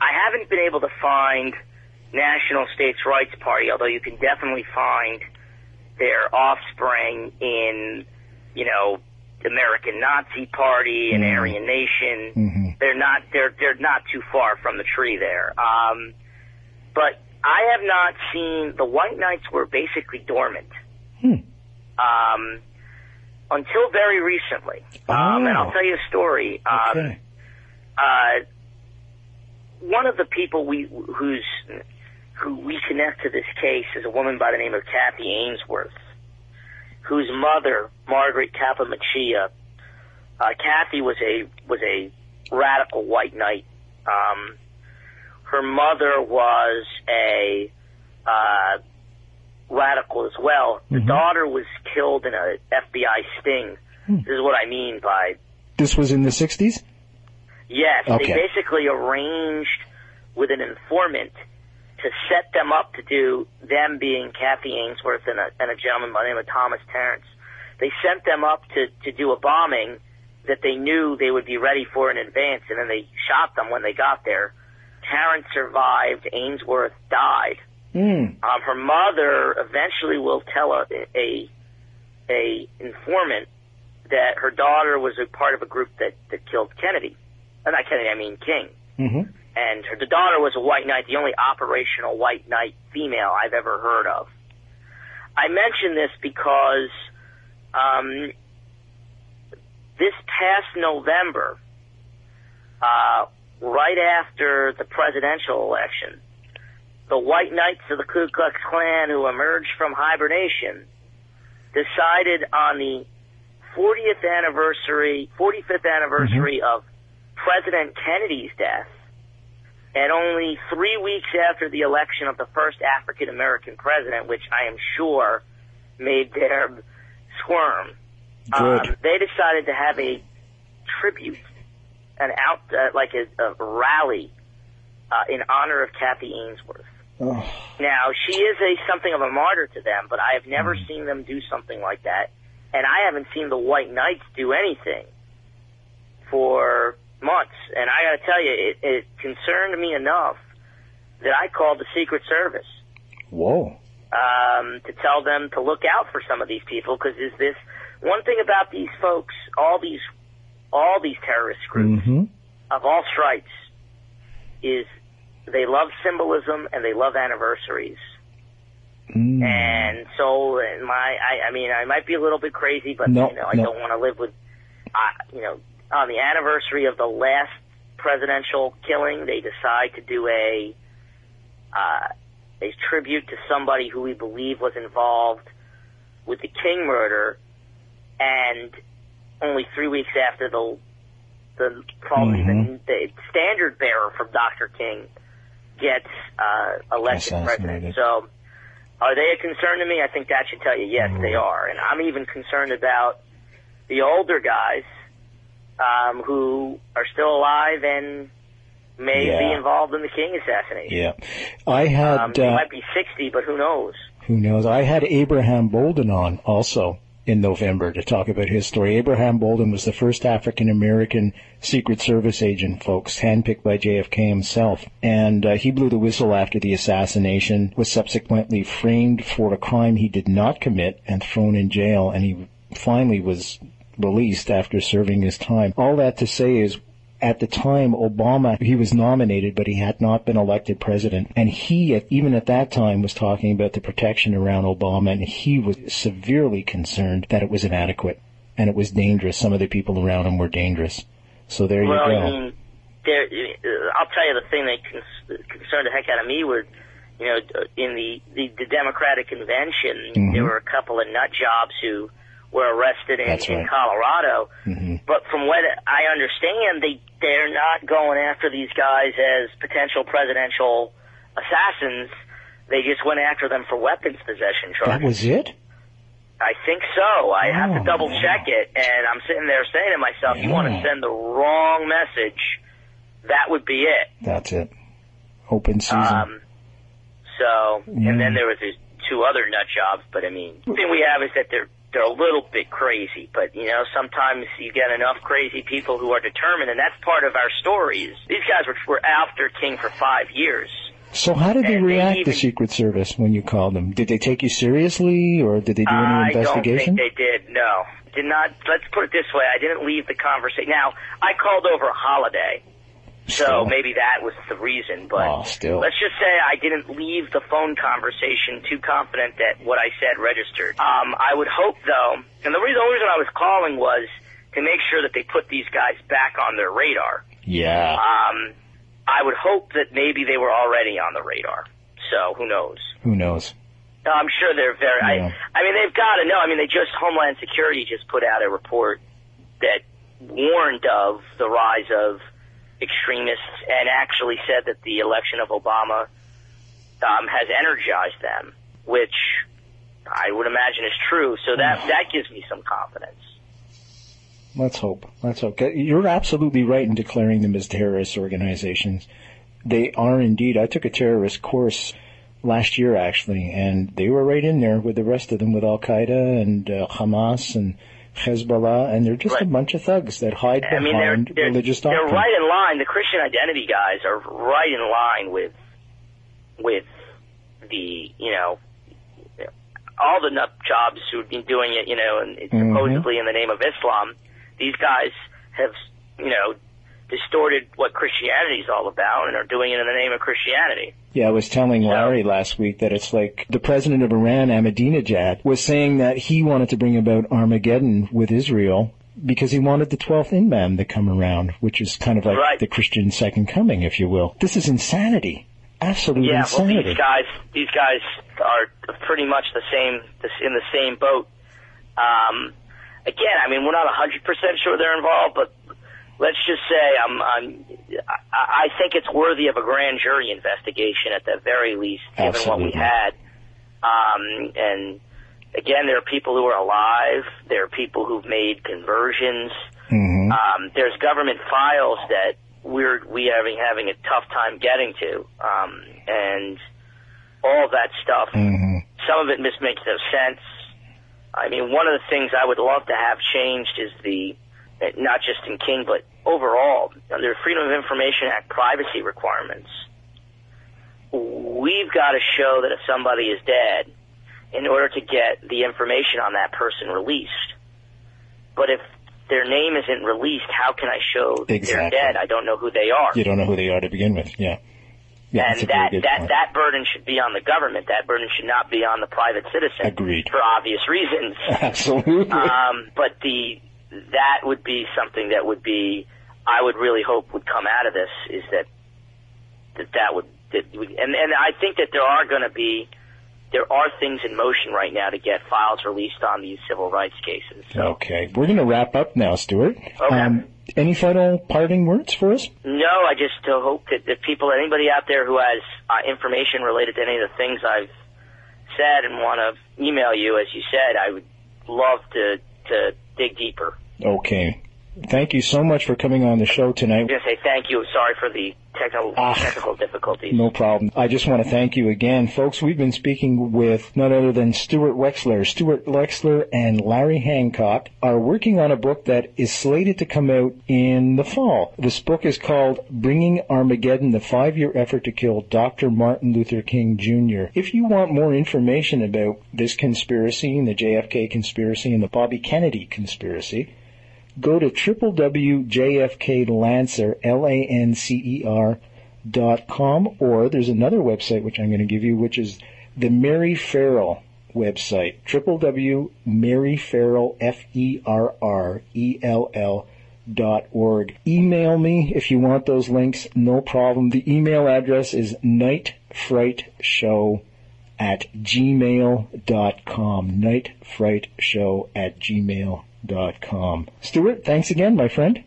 I haven't been able to find National States Rights Party, although you can definitely find their offspring in, you know, the American Nazi Party and Mm. Aryan Nation. hmm They're not they're they're not too far from the tree there. Um, but I have not seen the White Knights were basically dormant. Hmm. Um, until very recently. Um, and Oh. I'll tell you a story. Um, Okay. uh, one of the people we who's who we connect to this case is a woman by the name of Kathy Ainsworth, whose mother, Margaret Capomacchia, uh, Kathy was a was a radical white knight. Um, her mother was a uh, radical as well. The Mhm. daughter was killed in a FBI sting. Hmm. This is what I mean by This was in the 60s? Yes, Okay. they basically arranged with an informant to set them up to do them being Kathy Ainsworth and a, and a gentleman by the name of Thomas Tarrants. They sent them up to, to do a bombing that they knew they would be ready for in advance, and then they shot them when they got there. Tarrants survived. Ainsworth died. Mm. Um, her mother eventually will tell a, a a informant that her daughter was a part of a group that that killed Kennedy. Uh, not Kennedy, I mean King. hmm And her the daughter was a white knight, the only operational white knight female I've ever heard of. I mention this because um, this past November, uh, right after the presidential election, the White Knights of the Ku Klux Klan, who emerged from hibernation, decided on the 40th anniversary, 45th anniversary of President Kennedy's death, and only three weeks after the election of the first African American president, which I am sure made them squirm, um, they decided to have a tribute, an out, uh, like a, a rally uh, in honor of Kathy Ainsworth. Oh, Now, she is a something of a martyr to them, but I have never seen them do something like that, and I haven't seen the White Knights do anything for months. And I got to tell you, it, it concerned me enough that I called the Secret Service whoa. um, to tell them to look out for some of these people because is this one thing about these folks? All these, all these terrorist groups hmm of all stripes is they love symbolism and they love anniversaries. Mm. And so, my, I, I mean, I might be a little bit crazy, but No, you know, I no. don't want to live with, uh, you know, on the anniversary of the last presidential killing, they decide to do a, uh, a tribute to somebody who we believe was involved with the King murder, and only three weeks after the the probably Mhm. the, the standard bearer from Dr. King gets uh, elected president. So, are they a concern to me? I think that should tell you yes, they are. And I'm even concerned about the older guys um, who are still alive and may Yeah. be involved in the King assassination. Yeah. I had, Um, they uh, might be 60, but who knows? who knows? I had Abraham Bolden on also in November to talk about his story. Abraham Bolden was the first African American Secret Service agent, folks, handpicked by JFK himself. And uh, he blew the whistle after the assassination, was subsequently framed for a crime he did not commit and thrown in jail, and he finally was released after serving his time. All that to say is at the time Obama he was nominated but he had not been elected president and he even at that time was talking about the protection around Obama and he was severely concerned that it was inadequate and it was dangerous some of the people around him were dangerous so there well, you go. I mean, there. I'll tell you the thing that cons- concerned the heck out of me was, you know, in the the, the Democratic convention, Mhm. there were a couple of nut jobs who were arrested in, That's in right. Colorado. Mhm. But from what I understand, they they're not going after these guys as potential presidential assassins. They just went after them for weapons possession that was it I think so. I have Oh, to double man. check it, and I'm sitting there saying to myself, "You want to send the wrong message? That would be it." that's it open season Um, so, Yeah. and then there was these two other nut jobs, but I mean, the thing we have is that they're they're a little bit crazy, but you know, sometimes you get enough crazy people who are determined, and that's part of our stories. These guys were were after King for five years. so how did they and they react even- the Secret Service when you called them did they take you seriously or did they do any I investigation don't think they did. No, did not. Let's put it this way: I didn't leave the conversation. Now, I called over a holiday, so Still. maybe that was the reason. But Oh, let's just say I didn't leave the phone conversation too confident that what I said registered. Um, I would hope, though, and the reason, the reason I was calling was to make sure that they put these guys back on their radar. yeah Um, I would hope that maybe they were already on the radar. So who knows? who knows No, I'm sure they're very. Yeah. I, I mean, they've got to know. I mean, they just Homeland Security just put out a report that warned of the rise of extremists and actually said that the election of Obama um, has energized them, which I would imagine is true. So that that gives me some confidence. Let's hope. Let's hope. You're absolutely right in declaring them as terrorist organizations. They are indeed. I took a terrorist course last year, actually, and they were right in there with the rest of them, with Al Qaeda and uh, Hamas and Hezbollah, and they're just a bunch of thugs that hide I mean, they're behind they're, religious doctrine. they're right in line. The Christian identity guys are right in line with with the you know all the nut jobs who've been doing it. You know, and Mhm. supposedly in the name of Islam. These guys have you know distorted what Christianity is all about and are doing it in the name of Christianity. Yeah, I was telling Larry last week that it's like the president of Iran, Ahmadinejad, was saying that he wanted to bring about Armageddon with Israel because he wanted the 12th imam to come around, which is kind of like Right. the Christian second coming, if you will. This is insanity. Absolute Yeah, well, insanity. these guys, these guys are pretty much the same, in the same boat. Um, again, I mean, we're not hundred percent sure they're involved, but let's just say I'm, I'm, I, think it's worthy of a grand jury investigation at the very least, given what we had. Um, and again, there are people who are alive. There are people who've made conversions. hmm Um, there's government files that we're we having having a tough time getting to, um, and all that stuff. hmm Some of it just makes no sense. I mean, one of the things I would love to have changed is the not just in King, but overall, under Freedom of Information Act privacy requirements. We've got to show that if somebody is dead, in order to get the information on that person released. But if their name isn't released, how can I show they're dead? I don't know who they are. You don't know who they are to begin with. Yeah. Yeah, and that that point. that burden should be on the government. That burden should not be on the private citizen. Agreed. For obvious reasons. Absolutely. um, but the that would be something that would be I would really hope would come out of this is that that that would that we, and and I think that there are going to be there are things in motion right now to get files released on these civil rights cases. Okay, we're going to wrap up now, Stuart. Um, Okay. any final parting words for us? No, I just uh, hope that, that people, anybody out there who has uh, information related to any of the things I've said and want to email you, as you said, I would love to to dig deeper. Okay. Thank you so much for coming on the show tonight. To say thank you. Sorry for the technical Ah. technical difficulties. No problem. I just want to thank you again. Folks, we've been speaking with none other than Stuart Wexler. Stuart Wexler and Larry Hancock are working on a book that is slated to come out in the fall. This book is called Bringing Armageddon, the five-year effort to kill Dr. Martin Luther King Jr. If you want more information about this conspiracy and the JFK conspiracy and the Bobby Kennedy conspiracy, go to www.jfklancer, or there's another website which I'm going to give you, which is the Mary Ferrell website, www.maryferrell. Email me if you want those links, no problem. The email address is nightfrightshow at gmail.com. Nightfrightshow at gmail.com. Stuart, thanks again, my friend.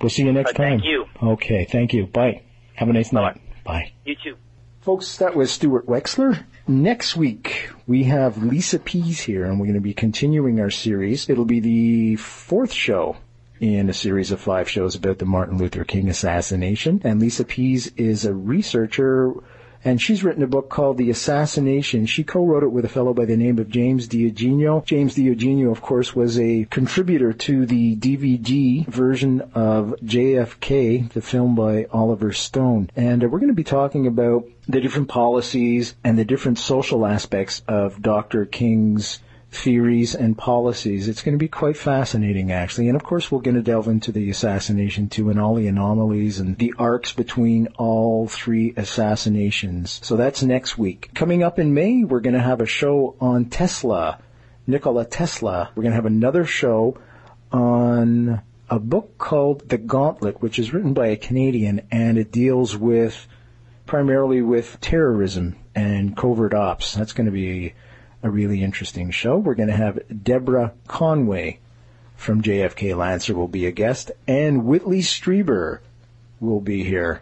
We'll see you next Uh, thank time. you. Okay, thank you. Bye. Have a nice night. Bye. You too. Folks, that was Stuart Wexler. Next week, we have Lisa Pease here, and we're going to be continuing our series. It'll be the fourth show in a series of five shows about the Martin Luther King assassination. And Lisa Pease is a researcher, and she's written a book called The Assassination. She co-wrote it with a fellow by the name of James DiEugenio. James DiEugenio, of course, was a contributor to the DVD version of JFK, the film by Oliver Stone. And uh, we're going to be talking about the different policies and the different social aspects of Dr. King's theories and policies. It's going to be quite fascinating, actually. And of course, we're going to delve into the assassination too and all the anomalies and the arcs between all three assassinations. So that's next week. Coming up in May, we're going to have a show on Tesla, Nikola Tesla. We're going to have another show on a book called The Gauntlet, which is written by a Canadian, and it deals with primarily with terrorism and covert ops. That's going to be a really interesting show. We're going to have Deborah Conway from JFK Lancer will be a guest, and Whitley Strieber will be here.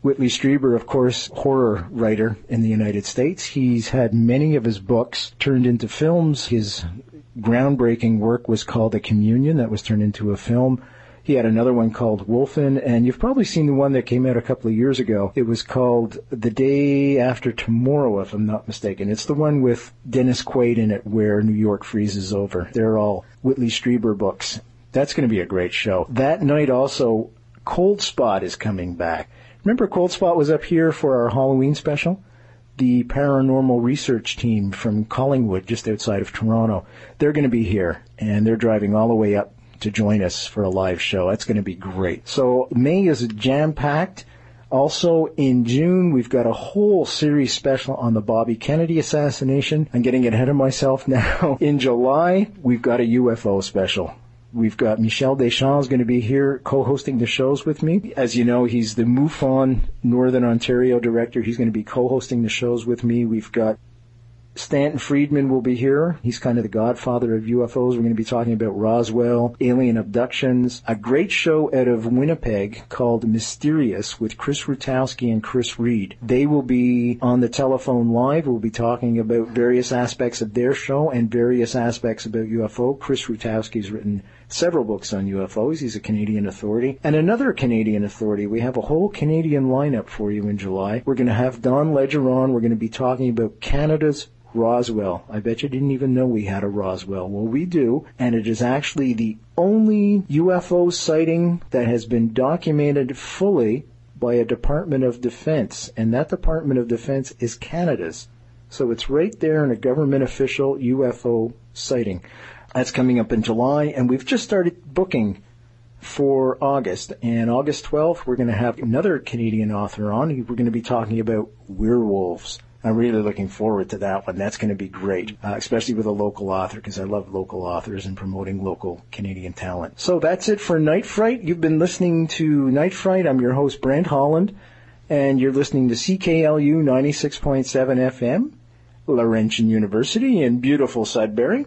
Whitley Strieber, of course, horror writer in the United States. He's had many of his books turned into films. His groundbreaking work was called The Communion, that was turned into a film. He had another one called Wolfen, and you've probably seen the one that came out a couple of years ago. It was called The Day After Tomorrow, if I'm not mistaken. It's the one with Dennis Quaid in it where New York freezes over. They're all Whitley Strieber books. That's going to be a great show. That night also, Cold Spot is coming back. Remember Cold Spot was up here for our Halloween special? The paranormal research team from Collingwood, just outside of Toronto. They're going to be here, and they're driving all the way up to join us for a live show. That's going to be great. So May is jam packed. Also in June, we've got a whole series special on the Bobby Kennedy assassination. I'm getting ahead of myself now. In July, we've got a UFO special. We've got Michel Deschamps going to be here co-hosting the shows with me. As you know, he's the MUFON Northern Ontario director. He's going to be co-hosting the shows with me. We've got Stanton Friedman will be here. He's kind of the godfather of UFOs. We're going to be talking about Roswell, alien abductions, a great show out of Winnipeg called Mysterious with Chris Rutkowski and Chris Reed. They will be on the telephone live. We'll be talking about various aspects of their show and various aspects about UFO. Chris Rutkowski's written several books on UFOs. He's a Canadian authority. And another Canadian authority. We have a whole Canadian lineup for you in July. We're going to have Don Ledger on. We're going to be talking about Canada's Roswell. I bet you didn't even know we had a Roswell. Well, we do, and it is actually the only UFO sighting that has been documented fully by a Department of Defense, and that Department of Defense is Canada's. So it's right there in a government official UFO sighting. That's coming up in July, and we've just started booking for August. And August 12th, we're going to have another Canadian author on. We're going to be talking about werewolves. I'm really looking forward to that one. That's going to be great, uh, especially with a local author because I love local authors and promoting local Canadian talent. So that's it for Night Fright. You've been listening to Night Fright. I'm your host, Brent Holland, and you're listening to CKLU 96.7 FM, Laurentian University in beautiful Sudbury.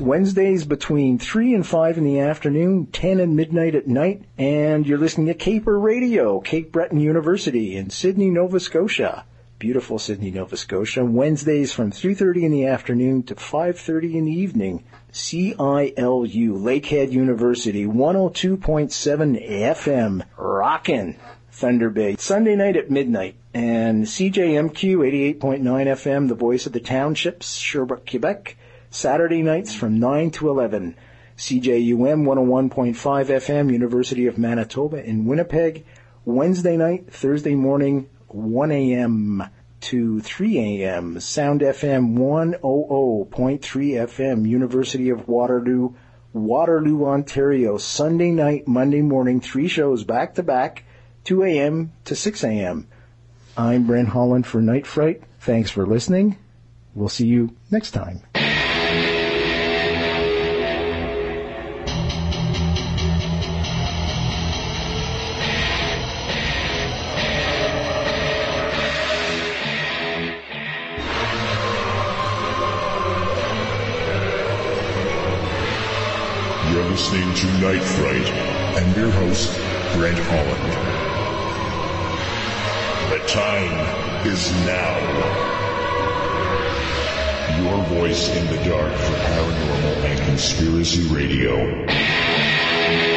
Wednesdays between 3 and 5 in the afternoon, 10 and midnight at night, and you're listening to Caper Radio, Cape Breton University in Sydney, Nova Scotia beautiful Sydney, Nova Scotia. Wednesdays from 3.30 in the afternoon to 5.30 in the evening. CILU, Lakehead University, 102.7 FM, rockin' Thunder Bay. Sunday night at midnight. And CJMQ 88.9 FM, the voice of the townships, Sherbrooke, Quebec. Saturday nights from 9 to 11. CJUM 101.5 FM, University of Manitoba in Winnipeg. Wednesday night, Thursday morning, 1 a.m. to 3 a.m. Sound FM 100.3 FM, University of Waterloo, Waterloo, Ontario. Sunday night, Monday morning, three shows back to back, 2 a.m. to 6 a.m. I'm Brent Holland for Night Fright. Thanks for listening. We'll see you next time. listening to Night Fright. and your host, Brent Holland. The time is now. Your voice in the dark for paranormal and conspiracy radio.